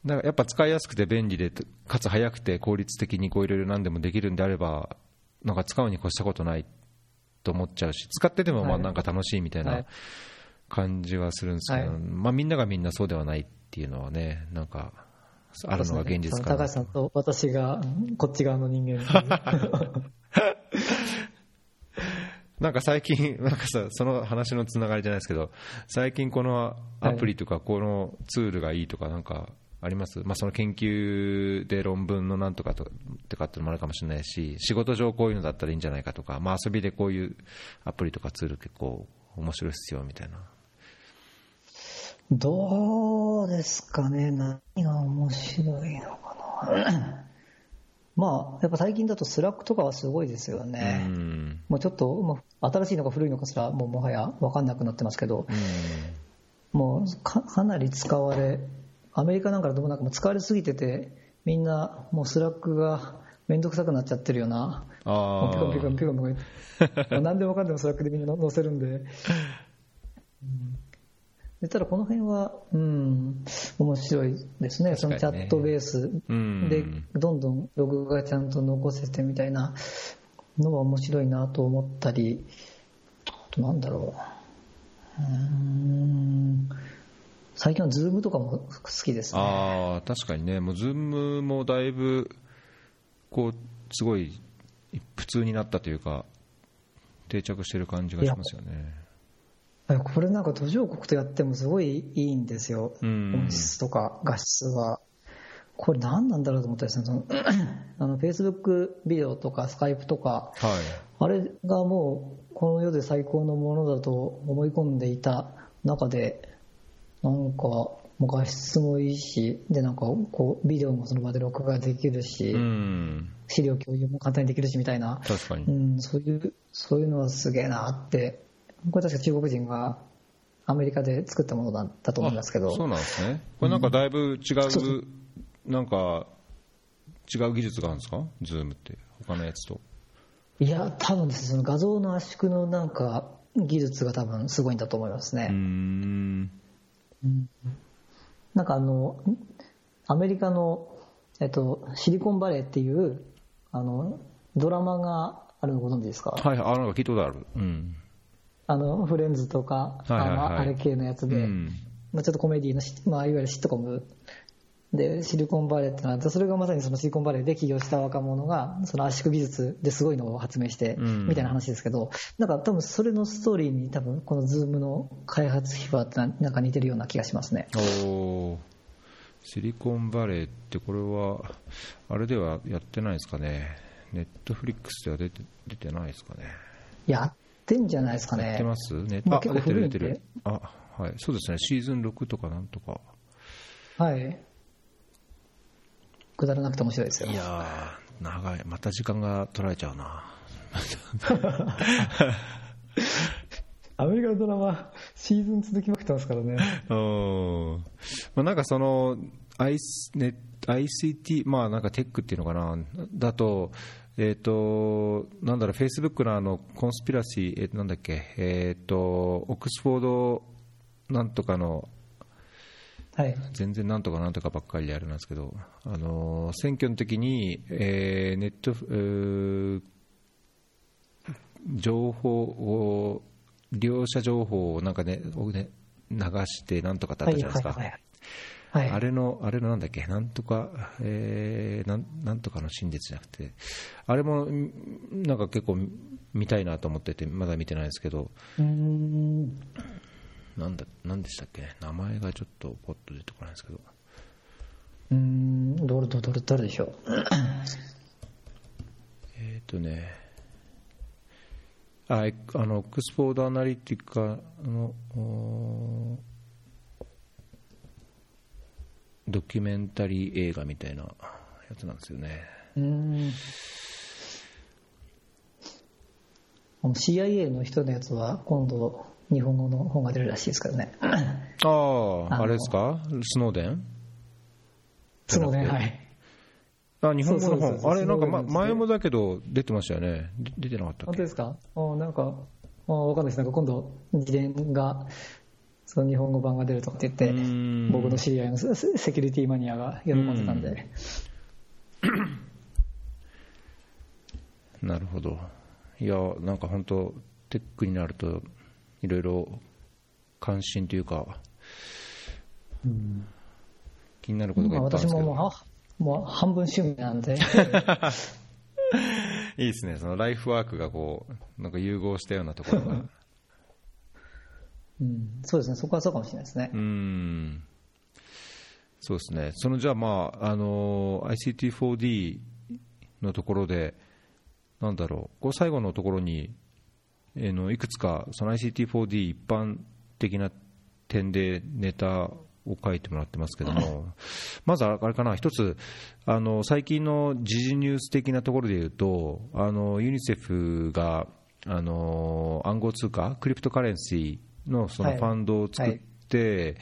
だからやっぱ使いやすくて便利で、かつ早くて効率的にこういろいろ何でもできるんであれば、なんか使うに越したことないと思っちゃうし、使っててもまあはいなんか楽しいみたいはない。感じはするんですけど、はい。まあ、みんながみんなそうではないっていうのはね、なんか、あるのが現実かな。その高橋さんと私がこっち側の人間。なんか最近、なんかさ、その話のつながりじゃないですけど、最近このアプリとか、このツールがいいとか、なんかあります、まあ、その研究で論文のなんとかととかっていうのもあるかもしれないし、仕事上こういうのだったらいいんじゃないかとか、まあ、遊びでこういうアプリとかツール結構面白いっすよみたいな。どうですかね、何が面白いのかな。まあ、やっぱ最近だとスラックとかはすごいですようね。ん。もうちょっと、まあ、新しいのか古いのかすら、もうもはや分かんなくなってますけど、もうかかなり使われ、アメリカなんかだともうなんかもう使われすぎてて、みんなもうスラックがめんどくさくなっちゃってるような、もうピコピコピコピコ 何でもかんでもスラックでみんな載せるんで、うんでただこの辺は、うん、面白いですね、そのチャットベースうんで、どんどんログがちゃんと残せてみたいなのは面白いなと思ったり、あとなんだろう。うーん最近はズームとかも好きですね。ああ、確かにね、もうズームもだいぶ、こう、すごい普通になったというか、定着してる感じがしますよね。これなんか途上国とやってもすごいいいんですよ。うん音質とか画質は。これ何なんだろうと思ったりする あの Facebook ビデオとかスカイプとか、はい。あれがもうこの世で最高のものだと思い込んでいた中で、なんか画質もいいし、でなんかこうビデオもその場で録画できるし、うん。資料共有も簡単にできるしみたいな、確かに。うん、そういう、そういうのはすげえなって、これ確か中国人がアメリカで作ったものだったと思いますけど、そうなんですね。これなんかだいぶ違う、そうそなんか、違う技術があるんですか？ズームって。他のやつと。いや、多分ですね、その画像の圧縮のなんか技術が多分すごいんだと思いますね。うーん。なんかあの、アメリカの、えっと、シリコンバレーっていう、あの、ドラマがあるのご存知ですか？はい、あ、なんか聞いたことある。うん。あのフレンズとか、はいはいはい。あのあれ系のやつで、うん。まあ、ちょっとコメディのし、まあ、いわゆるシットコム。でシリコンバレーってのはそれがまさにそのシリコンバレーで起業した若者がその圧縮技術ですごいのを発明してうん。みたいな話ですけど、なんか多分それのストーリーに多分この Zoom の開発秘話ってなんか似てるような気がしますね。シリコンバレーってこれはあれではやってないですかね。ネットフリックスでは出て出てないですかね。やってんじゃないですかね。やってます？ね。まあ結構古いんで。る。あはい。そうですね。シーズン6とかなんとか。はい。くだらなくて面白いですよ。い。やー長い。また時間が取られちゃうな。アメリカのドラマ、シーズン続きまくってますからね。うん。まあ、なんかその ICT、まあなんかテックっていうのかな、だと、えっ、と、なんだろう、フェイスブックのあのコンスピラシー、えーなんだっけ、えっ、と、オックスフォードなんとかの、はい。全然なんとかなんとかばっかりであれなんですけど、あの選挙の時に、えーネット、えー情報を、利用者情報をなんかね、をね流してなんとかってあったじゃないですか。はい。はい。あれの、あれのなんだっけ、なんとか、えーなんなんとかの真実じゃなくて、あれもんなんか結構見たいなと思ってて、まだ見てないですけど、ん。なんだ、なんでしたっけ？ね、名前がちょっとポッと出てこないんですけど、うーん。どれ、どれ、どれでしょう？えっ、とね、あ、えあの、オックスフォードアナリティカの、おドキュメンタリー映画みたいなやつなんですよね。うーん。あの CIA の人のやつは今度日本語の本が出るらしいですからね。ああ、のあれですか？スノーデン？そうね、じゃなくてはい。あ、日本語の本。あれ、なんか、ま、前もだけど、出てましたよね。で出てなかったっけ？本当ですか？あなんか、あわかんないです。なんか今度、自伝が、その日本語版が出るとかって言って僕の知り合いのセセキュリティマニアが喜んでたんで、なるほど。いや、なんか本当、テックになると、いろいろ関心というか、気になることがいまあっぱいあるんですけど。私ももうはもう半分趣味なんで、いいですね、そのライフワークがこう、なんか融合したようなところが。うん、そうですね、そこはそうかもしれないですねう。ん。そうですね。そのじゃあまあ、あの、ICT4D のところで、なんだろう、こう最後のところに、えーのいくつか、その ICT4D 一般的な点でネタを書いてもらってますけども、まずあれかな、一つ、あの最近の時事ニュース的なところで言うと、あのユニセフがあの暗号通貨、クリプトカレンシーのそのはい。ファンドを作って、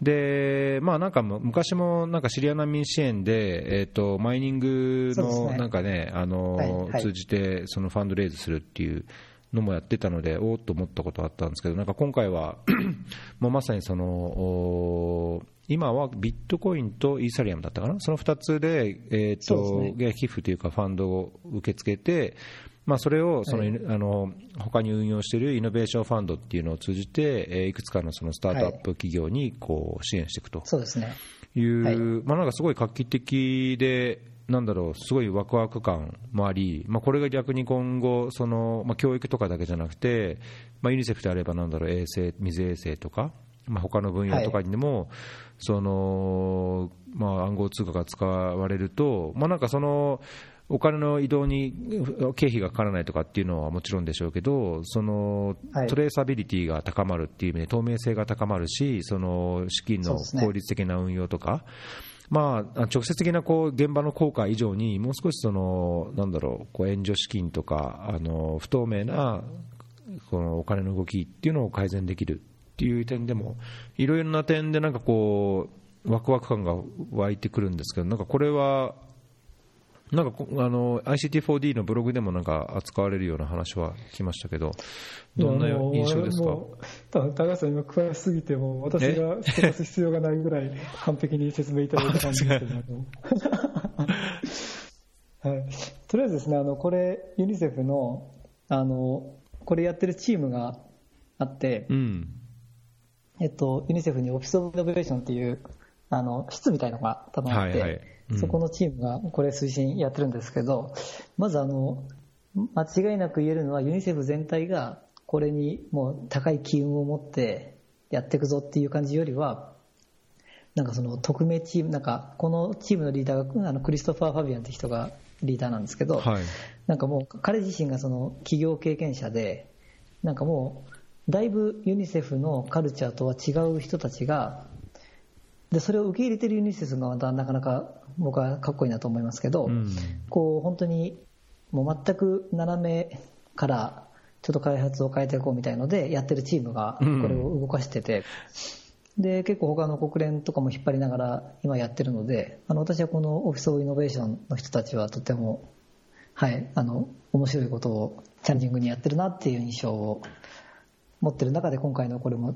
でまあ、なんかも昔もなんかシリア難民支援で、えー、とマイニングのなんかね、あの通じてそのファンドレイズするっていうのもやってたので、おおっと思ったことあったんですけど、なんか今回は もうまさにそのお今はビットコインとイーサリアムだったかな、その2つで、えーと寄付というか、ファンドを受け付けて、まあ、それをその、はいあの他に運用しているイノベーションファンドっていうのを通じて、えーいくつかのそのスタートアップ企業にこう支援していくと。そうですね。まあ、なんかすごい画期的で、なんだろう、すごいワクワク感もあり、まあ、これが逆に今後、そのまあ、教育とかだけじゃなくて、まあ、ユニセフであれば、なんだろう、衛生、水衛生とか、まあ、他の分野とかにでも、そのまあ、暗号通貨が使われると、まあ、なんかその、お金の移動に経費がかからないとかっていうのはもちろんでしょうけど、そのはい。トレーサビリティが高まるっていう意味で、透明性が高まるし、その資金の効率的な運用とか、まあ、直接的なこう現場の効果以上に、もう少しそのなんだろうこう援助資金とか、あの不透明なこのお金の動きっていうのを改善できるっていう点でも、いろいろな点でなんかこう、ワクワク感が湧いてくるんですけど、なんかこれは、なんかこあの ICT4D のブログでもなんか扱われるような話は聞きましたけど、どんな印象ですか？高橋さん、今、詳しすぎて、もう私がすかす必要がないぐらい完璧に説明いただいた感じですけども。はい、とりあえずですね、あのこれ、ユニセフのあのこれやってるチームがあって、うん、えっと、ユニセフにオフィス・オブ・イノベーションっていうあの室みたいのが多分あって、はいはい。うん、そこのチームがこれ推進やってるんですけど、まずあの、間違いなく言えるのはユニセフ全体がこれにもう高い機運を持ってやっていくぞっていう感じよりは、なんかその匿名チーム、なんかこのチームのリーダーがあのクリストファー・ファビアンって人がリーダーなんですけど、はい、なんかもう彼自身がその企業経験者で、なんかもうだいぶユニセフのカルチャーとは違う人たちが、でそれを受け入れてるユニセフがまたなかなか僕はかっこいいなと思いますけど、うん、こう本当にもう全く斜めからちょっと開発を変えていこうみたいのでやってるチームがこれを動かしてて、うん、で結構他の国連とかも引っ張りながら今やってるのであの私はこのオフィス・オブ・イノベーションの人たちはとてもはいあの面白いことをチャレンジングにやってるなっていう印象を持ってる中で今回のこれも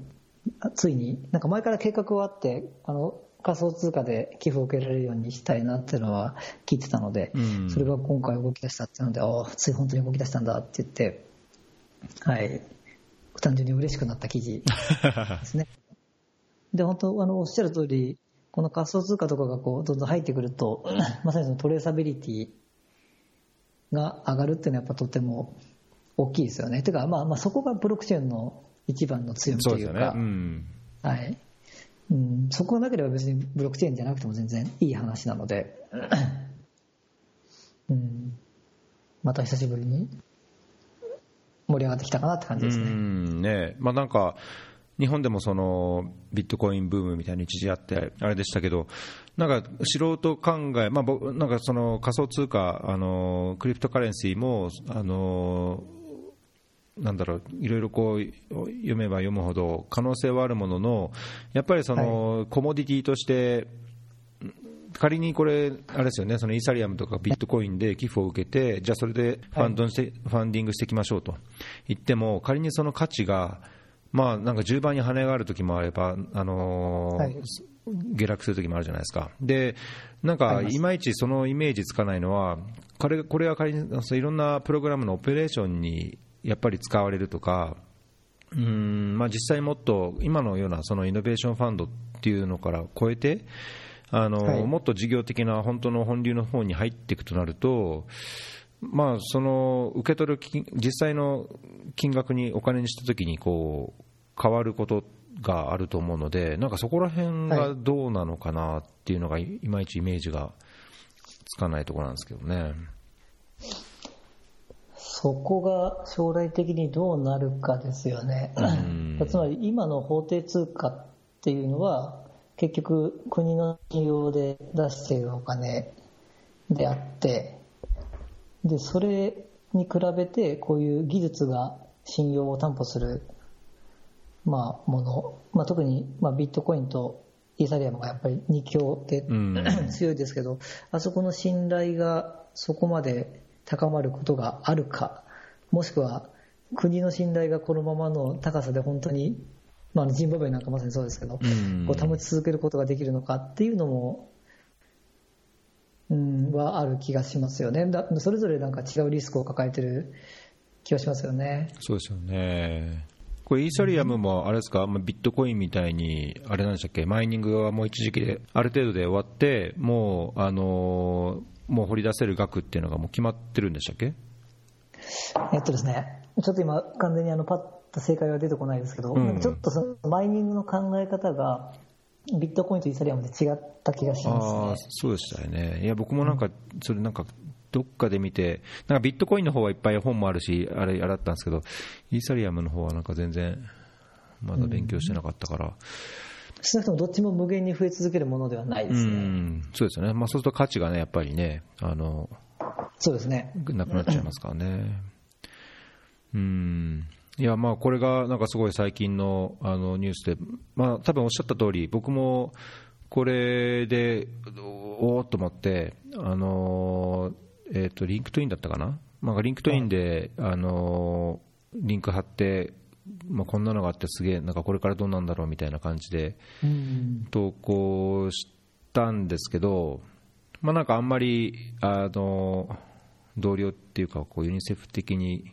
ついになんか前から計画はあってあの仮想通貨で寄付を受けられるようにしたいなっていうのは聞いてたので、うん、それが今回動き出したっていうので、ああ、つい本当に動き出したんだって言って、はい、単純に嬉しくなった記事ですね。で、本当、あの、おっしゃる通り、この仮想通貨とかがこう、どんどん入ってくると、まさにそのトレーサビリティが上がるっていうのはやっぱとても大きいですよね。てか、まあ、まあそこがブロックチェーンの一番の強みというか、うね。うん、はい。うん、そこがなければ別にブロックチェーンじゃなくても全然いい話なので、うん、また久しぶりに盛り上がってきたかなって感じですね。うん。ね。まあ、なんか日本でもそのビットコインブームみたいに一時あってあれでしたけど、なんか素人考え、まあ、なんかその仮想通貨、あのクリプトカレンシーもあのなんだろういろいろこう読めば読むほど可能性はあるもののやっぱりそのコモディティとして仮にこれ、あれですよね、そのイーサリアムとかビットコインで寄付を受けて、じゃあそれでファンドして、ファンディングしていきましょうと言っても、仮にその価値が、まあなんか10倍に跳ね上がる時もあれば、あの下落する時もあるじゃないですか。で、なんかいまいちそのイメージつかないのは、これこれは仮にいろんなプログラムのオペレーションにやっぱり使われるとか、うんまあ、実際もっと今のようなそのイノベーションファンドっていうのから超えて、あの、はい、もっと事業的な本当の本流の方に入っていくとなると、まあ、その受け取る実際の金額にお金にしたときにこう変わることがあると思うので、なんかそこら辺がどうなのかなっていうのがいまいちイメージがつかないところなんですけどね。そこが将来的にどうなるかですよね。つまり今の法定通貨っていうのは結局国の企業で出しているお金であってでそれに比べてこういう技術が信用を担保する、まあ、もの、まあ、特に、まあ、ビットコインとイーサリアムがやっぱり2強で 強いですけど、あそこの信頼がそこまで高まることがあるか、もしくは国の信頼がこのままの高さで本当に、まあ、ジンバブエなんかまさにそうですけど、こう保ち続けることができるのかっていうのも、うん、はある気がしますよね。だそれぞれなんか違うリスクを抱えてる気がしますよね。そうですよね。これイーサリアムもあれですか、ビットコインみたいに、あれなんでしたっけ、マイニングはもう一時期で、ある程度で終わって、もう、あのーもう掘り出せる額っていうのがもう決まってるんでしたっけ？えっとですね、ちょっと今、完全にあのパッと正解は出てこないですけど、うん、ちょっとそのマイニングの考え方が、ビットコインとイーサリアムで違った気がしますね。あそうでしたよね。いや、僕もなんか、それなんか、どっかで見て、なんかビットコインの方はいっぱい本もあるし、あれ、あったんですけど、イーサリアムの方はなんか全然、まだ勉強してなかったから、うん少なくともどっちも無限に増え続けるものではないですね。うそうですよね。まあ、そうすると価値がね、やっぱりね、あの、そうですね。なくなっちゃいますからね。うん。いや、まあ、これがなんかすごい最近のあのニュースで、まあ、多分おっしゃった通り、僕もこれで、おおっと思って、あの、えっ、ー、と、 LinkedIn だったかな？まあ、 LinkedIn で、あの、リンク貼って、まあ、こんなのがあってすげえなんかこれからどうなんだろうみたいな感じで投稿したんですけど、まあ、なんかあんまりあの同僚っていうかこうユニセフ的に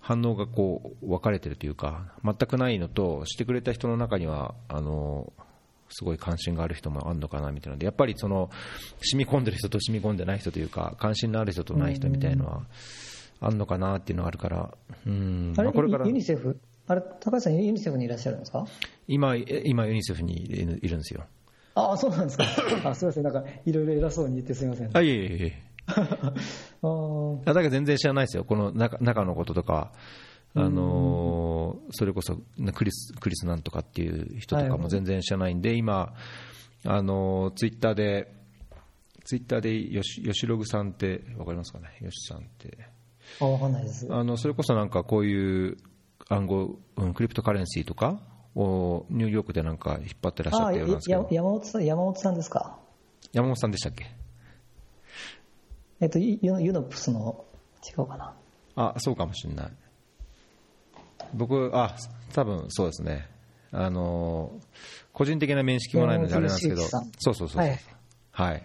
反応がこう分かれてるというか、全くないのと、してくれた人の中には、あのすごい関心がある人もあるのかなみたいなので、やっぱりその染み込んでる人と染み込んでない人というか、関心のある人とない人みたいなのはあるのかなっていうのがあるから、うん、あれ、これからユニセフ、あれ、高橋さん、ユニセフにいらっしゃるんですか？今、今ユニセフにいるんですよ。ああ、そうなんですか。あすみません、なんかいろいろ偉そうに言ってすみません。あいえいえいえ。あだから全然知らないですよ、この中中のこととか。あのー、それこそクリスクリスなんとかっていう人とかも全然知らないんで、今、あのー、ツイッターで、ツイッターでよし吉ログさんって分かりますかね、吉さんって。あ分かんないです。あのそれこそなんかこういう暗号、うん、クリプトカレンシーとかをニューヨークでなんか引っ張ってらっしゃったようなんですけど。山本さん山本さんですか？山本さんでしたっけ？えっとユユノプスの違うかな？あそうかもしれない。僕あ多分そうですね。あの個人的な面識もないのであれなんですけど。そうそうそうそう。はい、はい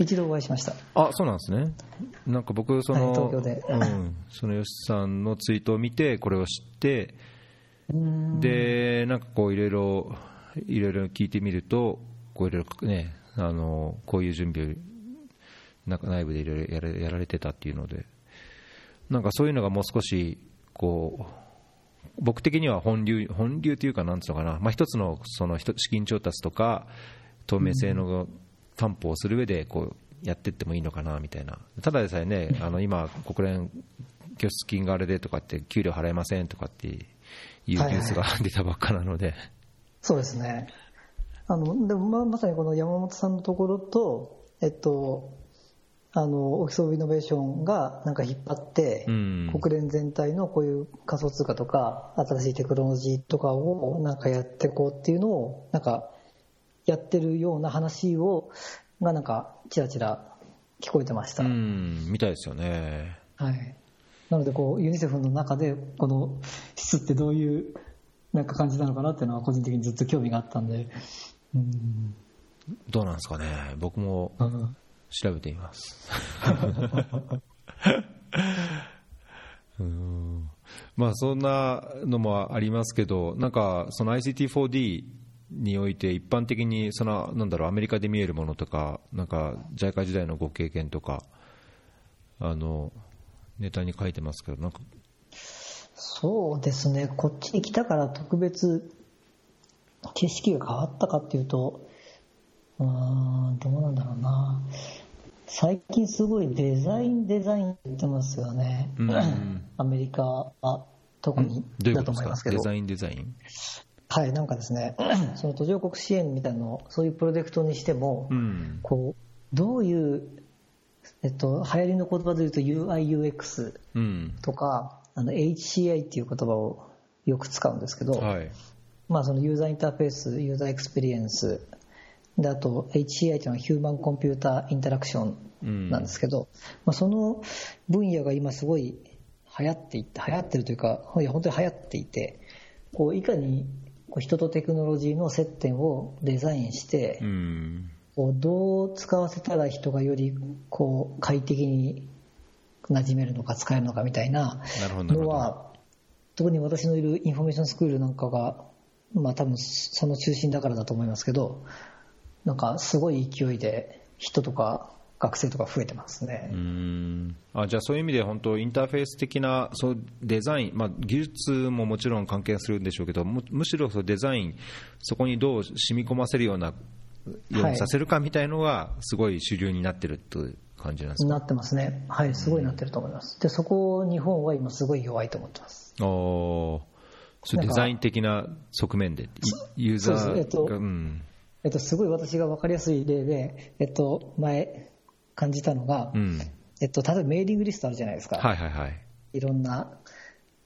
一度お会いしました。あそうなんですね。なんか僕その、はい、東京で、うん、その吉さんのツイートを見てこれを知ってでなんかこういろいろいろいろ聞いてみるとこういろいろねあのこういう準備を内部でいろいろやられてたっていうのでなんかそういうのがもう少しこう僕的には本流本流というかなんつうのかな、まあ、一つのその資金調達とか透明性の担保をする上でこうやっていってもいいのかなみたいな、ただでさえね、あの今、国連拠出金があれでとかって、給料払えませんとかっていうニュースが出たばっかなので、はいはい、そうですね、あのでもままさにこの山本さんのところと、えっと、あのオフィス・オブ・イノベーションがなんか引っ張って、うん、国連全体のこういう仮想通貨とか、新しいテクノロジーとかをなんかやっていこうっていうのを、なんかやってるような話をがなんかちらちら聞こえてました。うんみたいですよね。はい。なのでこうユニセフの中でこの質ってどういうなんか感じなのかなっていうのは個人的にずっと興味があったんで。うん。どうなんですかね。僕も調べてみます。うん。まあそんなのもありますけどなんかその ICT4D において一般的にそのなんだろうアメリカで見えるものとかなんか JICA 時代のご経験とかあのネタに書いてますけどなんか。そうですね。こっちに来たから特別景色が変わったかっていうとうんどうなんだろうな。最近すごいデザインデザイン言ってますよね、うん、アメリカは特にだと思いますけど。デザインデザイン？はい、なんかですね、その途上国支援みたいなのそういうプロジェクトにしても、うん、こうどういう、えっと、流行りの言葉で言うと UIUX とか、うん、あの HCI っていう言葉をよく使うんですけど、はい、まあ、そのユーザーインターフェース、ユーザーエクスペリエンス、であと HCI というのは human computer interaction なんですけど、うん、まあ、その分野が今すごい流行っていって、流行ってるというか、いや本当に流行っていて、こういかに人とテクノロジーの接点をデザインして、うん、こうどう使わせたら人がよりこう快適に馴染めるのか使えるのかみたいなのは特に私のいるインフォメーションスクールなんかが、まあ、多分その中心だからだと思いますけどなんかすごい勢いで人とか学生とか増えてますね。うん。あじゃあそういう意味で本当インターフェース的なそうデザイン、まあ、技術ももちろん関係するんでしょうけどむむしろそデザインそこにどう染み込ませるようなようにさせるかみたいのがすごい主流になってるという感じなんですか？なってますね。はいすごいなってると思います、でそこ日本は今すごい弱いと思ってます。おそデザイン的な側面でユーザーが、えっとうん。えっと、すごい私が分かりやすい例で、えっと、前感じたのが、うん、えっと、例えばメーリングリストあるじゃないですか。はいはいはい。いろんな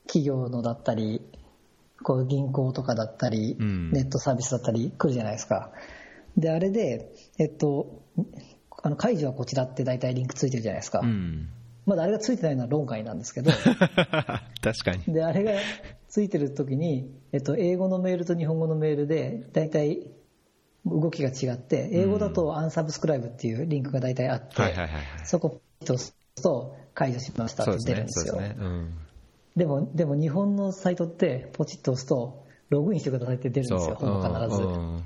企業のだったり、こう銀行とかだったり、うん、ネットサービスだったり来るじゃないですか。で、あれで、えっと、あの解除はこちらって大体リンクついてるじゃないですか。うん、まだあれがついてないのは論外なんですけど。確かに。で、あれがついてる時に、えっと、英語のメールと日本語のメールで、大体動きが違って、英語だとアンサブスクライブっていうリンクが大体あって、そこを押すと、解除しましたって出るんですよ。ですねですね。うん。でも、でも日本のサイトってポチッと押すと、ログインしてくださいって出るんですよ、ほぼ必ず。うん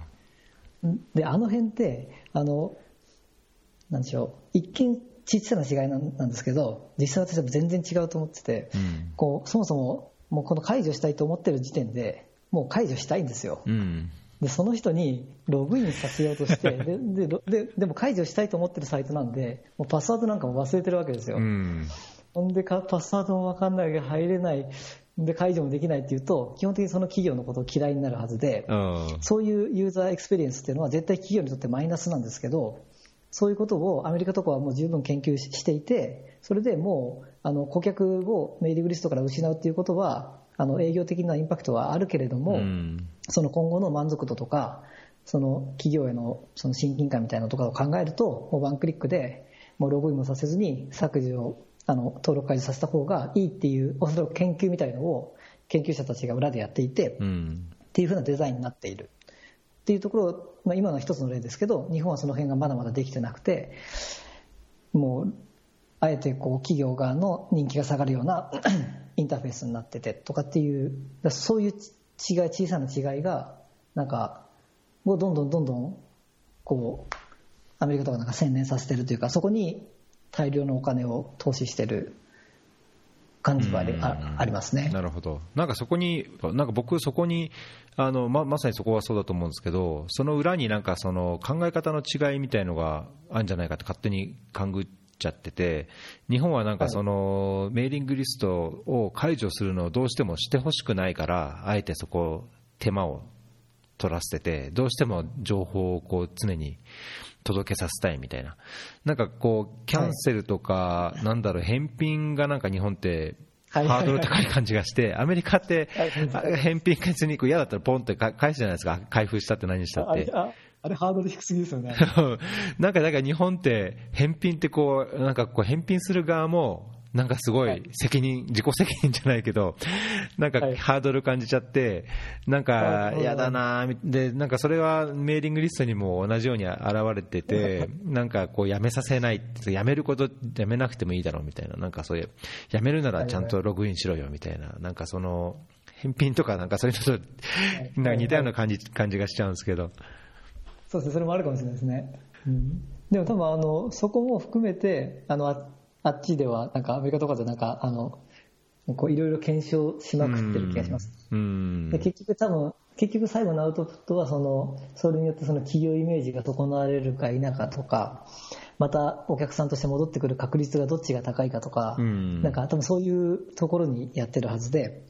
で、あの辺って、あの、なんでしょう、一見小さな違いなんなんですけど、実際私は全然違うと思ってて、うん。こう、そもそも、もうこの解除したいと思ってる時点で、もう解除したいんですよ。うんで、その人にログインさせようとして、で、で、ろででも解除したいと思ってるサイトなんで、もうパスワードなんかも忘れてるわけですよ。うんほんでか、パスワードもわかんないけど入れない、で、解除もできないっていうと、基本的にその企業のことを嫌いになるはずで、うんそういうユーザーエクスペリエンスっていうのは絶対企業にとってマイナスなんですけど、そういうことをアメリカとかはもう十分研究ししていて、それでもうあの顧客をメーリングリストから失うっていうことは、あの営業的なインパクトはあるけれども、うんその今後の満足度とか、その企業へのその親近感みたいなのとかを考えると、もうワンクリックで、もうログインもさせずに削除を、あの、登録解除させた方がいいっていう、おそらく研究みたいのを研究者たちが裏でやっていて、うんっていう風なデザインになっている。っていうところ、まあ、今のは一つの例ですけど、日本はその辺がまだまだできてなくて、もう、あえてこう企業側の人気が下がるようなインターフェースになっててとかっていう、だそういう違い、小さな違いが、なんか、もうどんどんどんどん、こう、アメリカとかなんか洗練させてるというか、そこに大量のお金を投資してる感じはあり,あ、ありますね。なるほど、なんかそこに、なんか僕、そこにあのま、まさにそこはそうだと思うんですけど、その裏になんかその考え方の違いみたいのがあるんじゃないかって勝手に勘ぐっちゃってて、日本はなんかその、メーリングリストを解除するのをどうしてもしてほしくないから、あえてそこ、手間を取らせてて、どうしても情報をこう常に届けさせたいみたいな、なんかこう、キャンセルとか、なんだろう、返品がなんか日本って、ハはい。ードル高い感じがして、アメリカって返品別に嫌だったらポンってか返すじゃないですか、開封したって何したって。あれハードル低すぎですよね。なんか、だから日本って、返品ってこう、なんかこう、返品する側も、なんかすごはいい責任、自己責任じゃないけど、なんかはいハードル感じちゃって、なんかはい嫌だなぁで、なんかそれはメーリングリストにも同じように現れてて、なんかこう、やめさせないって、やめること、やめなくてもいいだろうみたいな、なんかそういう、やめるならちゃんとログインしろよみたいな、なんかその、返品とかなんかそういうのと、なんか似たような感じ感じがしちゃうんですけど。そうですね、それもあるかもしれないですね。うん、でも多分あの、そこも含めて、あの、ああっちでは、なんかアメリカとかでなんか、あの、こういろいろ検証しまくってる気がします。うん。で結局多分、結局最後のアウトプットはその、それによってその企業イメージが損なわれるか否かとか、またお客さんとして戻ってくる確率がどっちが高いかとか、うん。なんか多分そういうところにやってるはずで、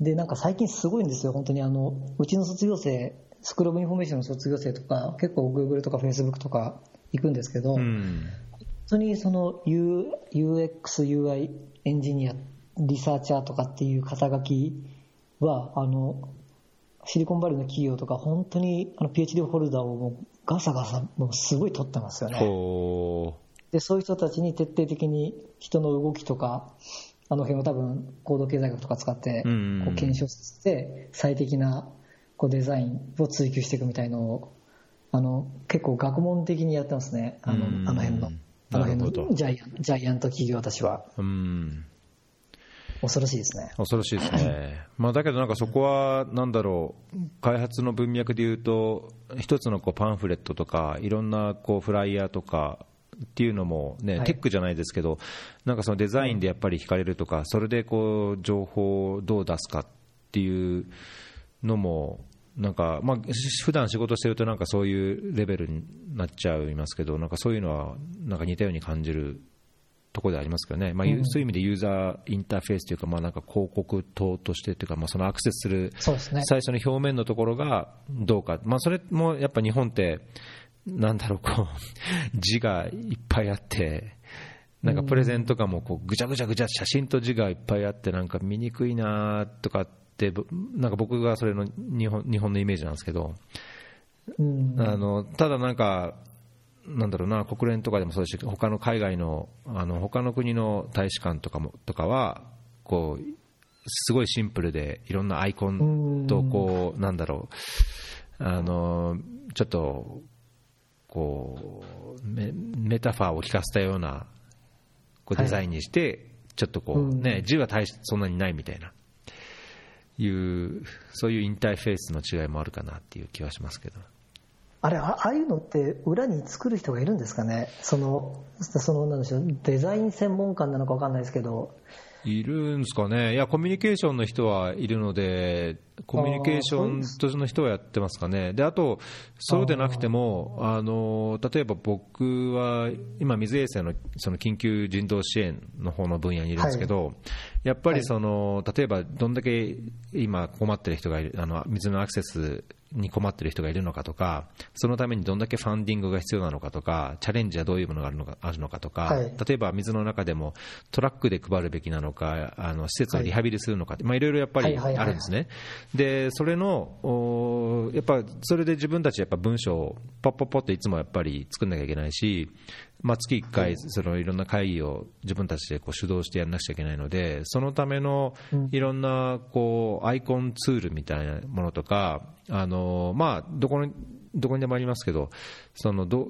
で、なんか最近すごいんですよ、本当にあの、うちの卒業生、 School of Information の卒業生とか、結構 Google とか Facebook とか行くんですけど、うん。本当にその U- UX、UI エンジニア、リサーチャーとかっていう肩書きは、あの、シリコンバレーの企業とか本当にあの PhD ホルダーをもうガサガサもうすごい取ってますよね。ほで、そういう人たちに徹底的に人の動きとか、あの辺を多分行動経済学とか使ってうんこう検証して最適なこうデザインを追求していくみたいのをあの結構学問的にやってますね。あのうんあの辺の。あの辺のジャイアンジャイアント企業たちはう。うん。恐ろしいですね。恐ろしいですね。まあだけどなんかそこは、なんだろう、開発の文脈で言うと、一つのこうパンフレットとか、いろんなこうフライヤーとか、っていうのもね、はいテックじゃないですけど、なんかそのデザインでやっぱり惹かれるとか、それでこう情報をどう出すかっていうのも、なんか、まあ、し普段仕事してると、なんかそういうレベルになっちゃいますけど、なんかそういうのは、なんか似たように感じるところでありますけどね、まあ、うん。そういう意味でユーザーインターフェースというか、まあ、なんか広告塔としてというか、まあ、そのアクセスする。最初の表面のところがどうか、まあ、それもやっぱ日本って、なんだろう、こう、字がいっぱいあって、なんかプレゼンとかもこうぐちゃぐちゃぐちゃ写真と字がいっぱいあって、なんか見にくいなとかって、なんか僕がそれの日本日本のイメージなんですけど、うん。あのただなんか、なんだろうな、国連とかでもそうですし、他の海外の、あの他の国の大使館とかもとかは、こう、すごいシンプルで、いろんなアイコンと、こう、なんだろう、あの、ちょっと、こう、メメタファーを聞かせたような、こうデザインにして、ちょっとこう、ね、字は大しそんなにないみたいな。いうそういうインターフェースの違いもあるかなっていう気はしますけど。あれああいうのって裏に作る人がいるんですかね？そのそのなんでしょうデザイン専門官なのか分かんないですけど。いるんですかね、いや、コミュニケーションの人はいるので、コミュニケーションとの人はやってますかね、であと、そうでなくても、あの例えば僕は今、水衛星のその緊急人道支援の方の分野にいるんですけど、はい、やっぱりその、例えばどんだけ今、困ってる人がいる、あの水のアクセスに困っている人がいるのかとか、そのためにどんだけファンディングが必要なのかとか、チャレンジはどういうものがあるのかあるのかとか、はい、例えば水の中でもトラックで配るべきなのか、あの施設をリハビリするのか、はい。まあ、いろいろやっぱりあるんですね。で、それの、やっぱそれで自分たちやっぱ文章をポッポッポっていつもやっぱり作んなきゃいけないし、まあ、月1回、そのいろんな会議を自分たちでこう主導してやらなくちゃいけないので、そのためのいろんなこうアイコンツールみたいなものとか、あのまあ、どこにどこにでもありますけど、そのど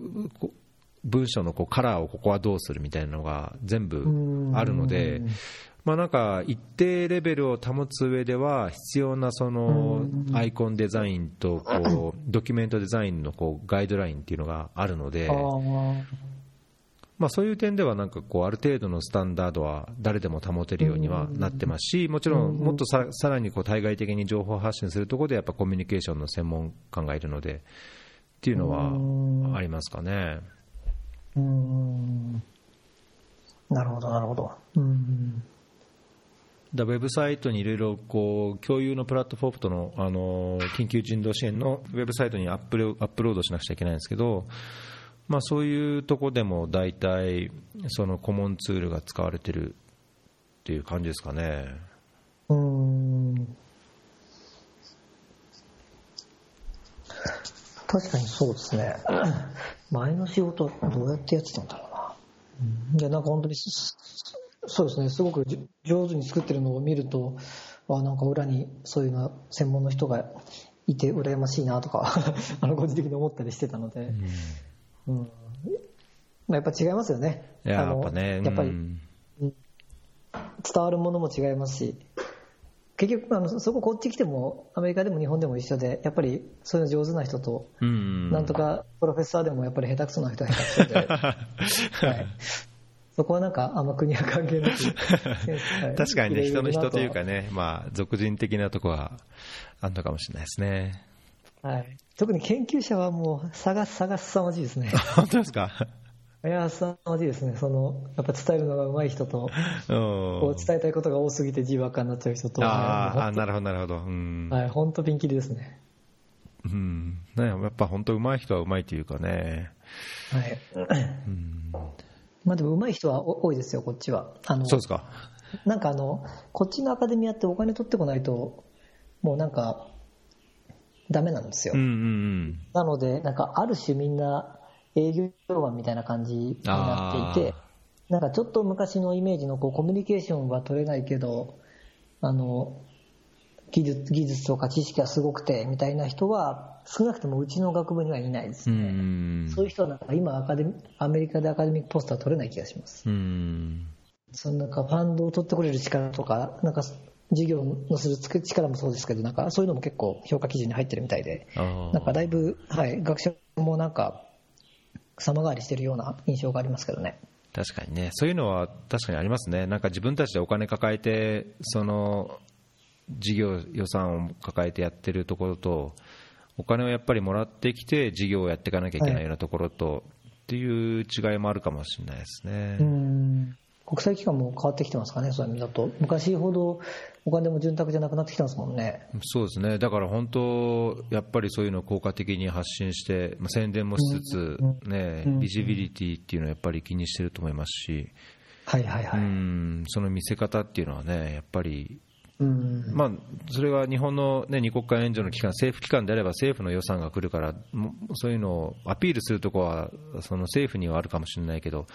文章のこうカラーをここはどうするみたいなのが全部あるので、まあ、なんか一定レベルを保つ上では必要なそのアイコンデザインとこう ドキュメントデザインのこうガイドラインっていうのがあるので、まあ、そういう点ではなんかこうある程度のスタンダードは誰でも保てるようにはなってますしもちろんもっとささらにこう対外的に情報発信するところでやっぱコミュニケーションの専門家がいるのでっていうのはありますかね。うん。なるほどなるほど。うんだウェブサイトにいろいろこう共有のプラットフォームとのあの緊急人道支援のウェブサイトにアップアップロードしなくちゃいけないんですけど、まあ、そういうとこでも大体そのコモンツールが使われてるっていう感じですかね。うん確かにそうですね。前の仕事どうやってやってたんだろうな。うんでなんか本当にそうですね、すごく上手に作ってるのを見ると、あなんか裏にそういうの専門の人がいて羨ましいなとか あの個人的に思ったりしてたので。うん。うん、まあ、やっぱ違いますよね。やっぱね、やっぱり、伝わるものも違いますし、結局あのそここっち来てもアメリカでも日本でも一緒でやっぱりそういうの上手な人と、なんとかプロフェッサーでもやっぱり下手くそな人は下手くそで、はい、そこはなんかあんま国は関係なく 確かにね人の人というかねまあ俗人的なとこはあるのかもしれないですねはい、特に研究者はもう探す、探すさまじいですね。本当ですか？いや、凄まじいですね。その、やっぱ伝えるのが上手い人と、こう伝えたいことが多すぎて字ばっかになっちゃう人と、ああ、なるほど、なるほど。うん。はい、本当ピンキリですね。うん。ね、やっぱ本当上手い人は上手いというかね。はい。うん。まあでも上手い人は多いですよ、こっちは。あの、そうですか。なんかあの、こっちのアカデミアってお金取ってこないと、もうなんか、ダメなんですよ。うんうんうん、なので、なんかある種みんな営業マンみたいな感じになっていて、なんかちょっと昔のイメージのこうコミュニケーションは取れないけど、あの、技術技術とか知識がすごくてみたいな人は少なくともうちの学部にはいないですね。うそういう人はなんか今アカデミアメリカでアカデミックポスター取れない気がします。うんそのなんかファンドを取ってくれる力とか、なんか授業のする力もそうですけど、なんかそういうのも結構評価基準に入ってるみたいで、なんかだいぶ、はい、学者もなんか様変わりしてるような印象がありますけどね。確かにね、そういうのは確かにありますね、なんか自分たちでお金抱えて、その事業予算を抱えてやってるところと、お金をやっぱりもらってきて、事業をやっていかなきゃいけないようなところと、はい、っていう違いもあるかもしれないですね。国際機関も変わってきてますかね、そういう意味だと。昔ほどお金も潤沢じゃなくなってきたんですもんね。そうですね。だから本当、やっぱりそういうのを効果的に発信して、まあ、宣伝もしつつ、ね、ビジビリティっていうのはやっぱり気にしてると思いますし、はいはいはい。うん、その見せ方っていうのはね、やっぱり、まあ、それは日本の、ね、二国間援助の機関、政府機関であれば政府の予算が来るから、そういうのをアピールするところはその政府にはあるかもしれないけど、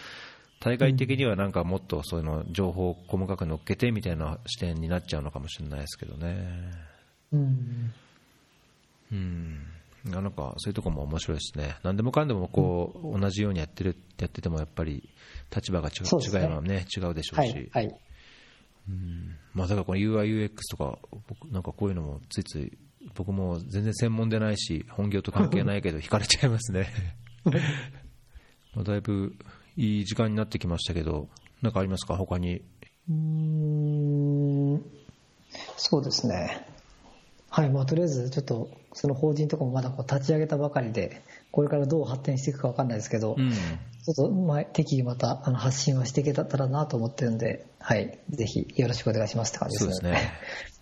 対外的にはなんかもっとそういうの情報を細かく乗っけてみたいな視点になっちゃうのかもしれないですけどね。うん。うん。なんかそういうところも面白いですね、何でもかんでもこう、うん、同じようにやってるやってても、やっぱり立場が違う,、ね、違うのね、違うでしょうし、はいはい、うん。まあ、だからこの UI、UX とか、僕なんかこういうのもついつい、僕も全然専門でないし、本業と関係ないけど、惹かれちゃいますね。だいぶいい時間になってきましたけど、なんかありますか、他に。うん。そうですね。はい、まあ、とりあえずちょっとその法人とかもまだこう立ち上げたばかりで、これからどう発展していくか分かんないですけど、うん、ちょっとまあ適宜またあの発信はしていけたらなと思ってるんで、はい、ぜひよろしくお願いしますって感じですね。すね。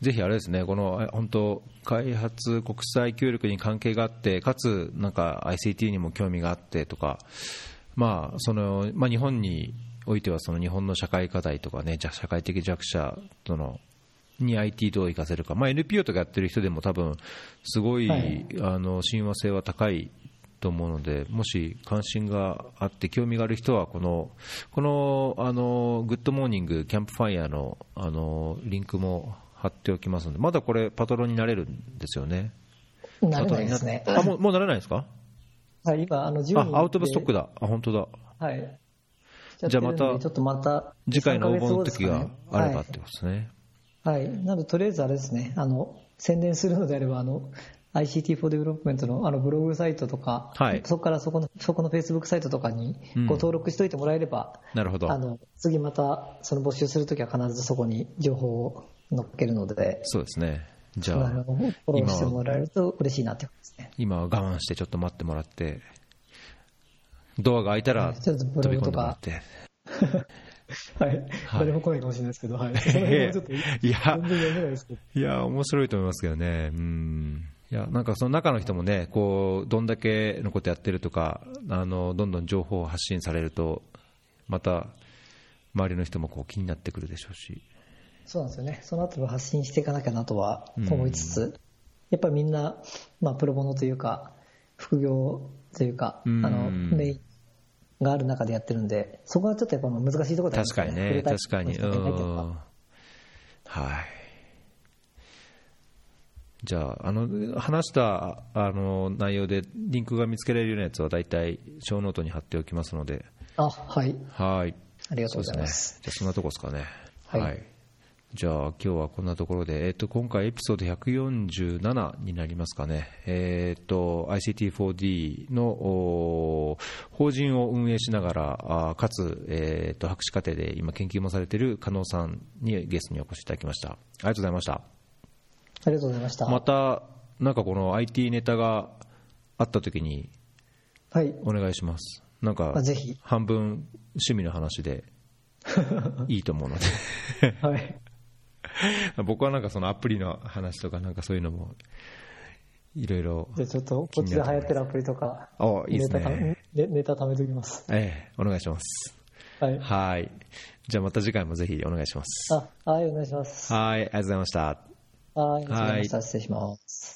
ぜひあれですね、この本当、開発、国際協力に関係があって、かつなんか ICT にも興味があってとか、まあそのまあ、日本においてはその日本の社会課題とかね、社会的弱者とのに IT どう活かせるか、まあ、NPO とかやってる人でも多分すごい、あの親和性は高いと思うので、もし関心があって興味がある人はこのこのあの Good Morning CAMPFIRE のあのリンクも貼っておきますので、まだこれパトロンになれるんですよね。なれないですね。あもうもうなれないですか？はい今あのあアウトオブストックだ。あ本当だ。はい。じゃあまたちょっとまた次回の応募の時があればってことですね。はい。なので、とりあえずあれですね、あの、宣伝するのであれば、あの、ICT for Development のあのブログサイトとか、はい、そこからそこの、そこの Facebook サイトとかにご登録しておいてもらえれば、うん、なるほど。あの、次また、その募集するときは必ずそこに情報を載っけるので、そうですね。じゃあ、フォローしてもらえると嬉しいなってですね。今は我慢してちょっと待ってもらって、ドアが開いたら飛び込んでもらって。はい。誰も来ないかもしれないですけど、はい。いや、いや、面白いと思いますけどね。うん。いや、なんかその中の人もね、こう、どんだけのことやってるとか、あの、どんどん情報を発信されると、また、周りの人もこう気になってくるでしょうし。そうなんですよね。その後も発信していかなきゃなとは思いつつ、うん、やっぱりみんな、まあ、プロボノというか、副業というか、あの、メインがある中でやってるんで、そこはちょっとやっぱ難しいところだ、ね、確かにね、確かに。はい。じゃあ、あの話したあの内容でリンクが見つけられるようなやつは大体ショーノートに貼っておきますので。あ、はい。はい。ありがとうございます。すね、じゃあ、そんなとこですかね。はい、はいじゃあ今日はこんなところで、えー、と今回エピソード147になりますかね、えー、と ICT4D の法人を運営しながら、あかつ、えー、と博士課程で今研究もされている加納さんにゲストにお越しいただきました。ありがとうございました。ありがとうございました。また、なんかこの IT ネタがあったときに、はい。お願いします。なんか、ぜひ。半分趣味の話で いいと思うのではい。僕はなんかそのアプリの話とかなんかそういうのもいろいろじゃあちょっとこっちで流行ってるアプリとかおいいですねネネタ貯めておきますええお願いしますはいはいじゃあまた次回もぜひお願いしますあはいお願いしますはいありがとうございましたはいありがとうござい失礼します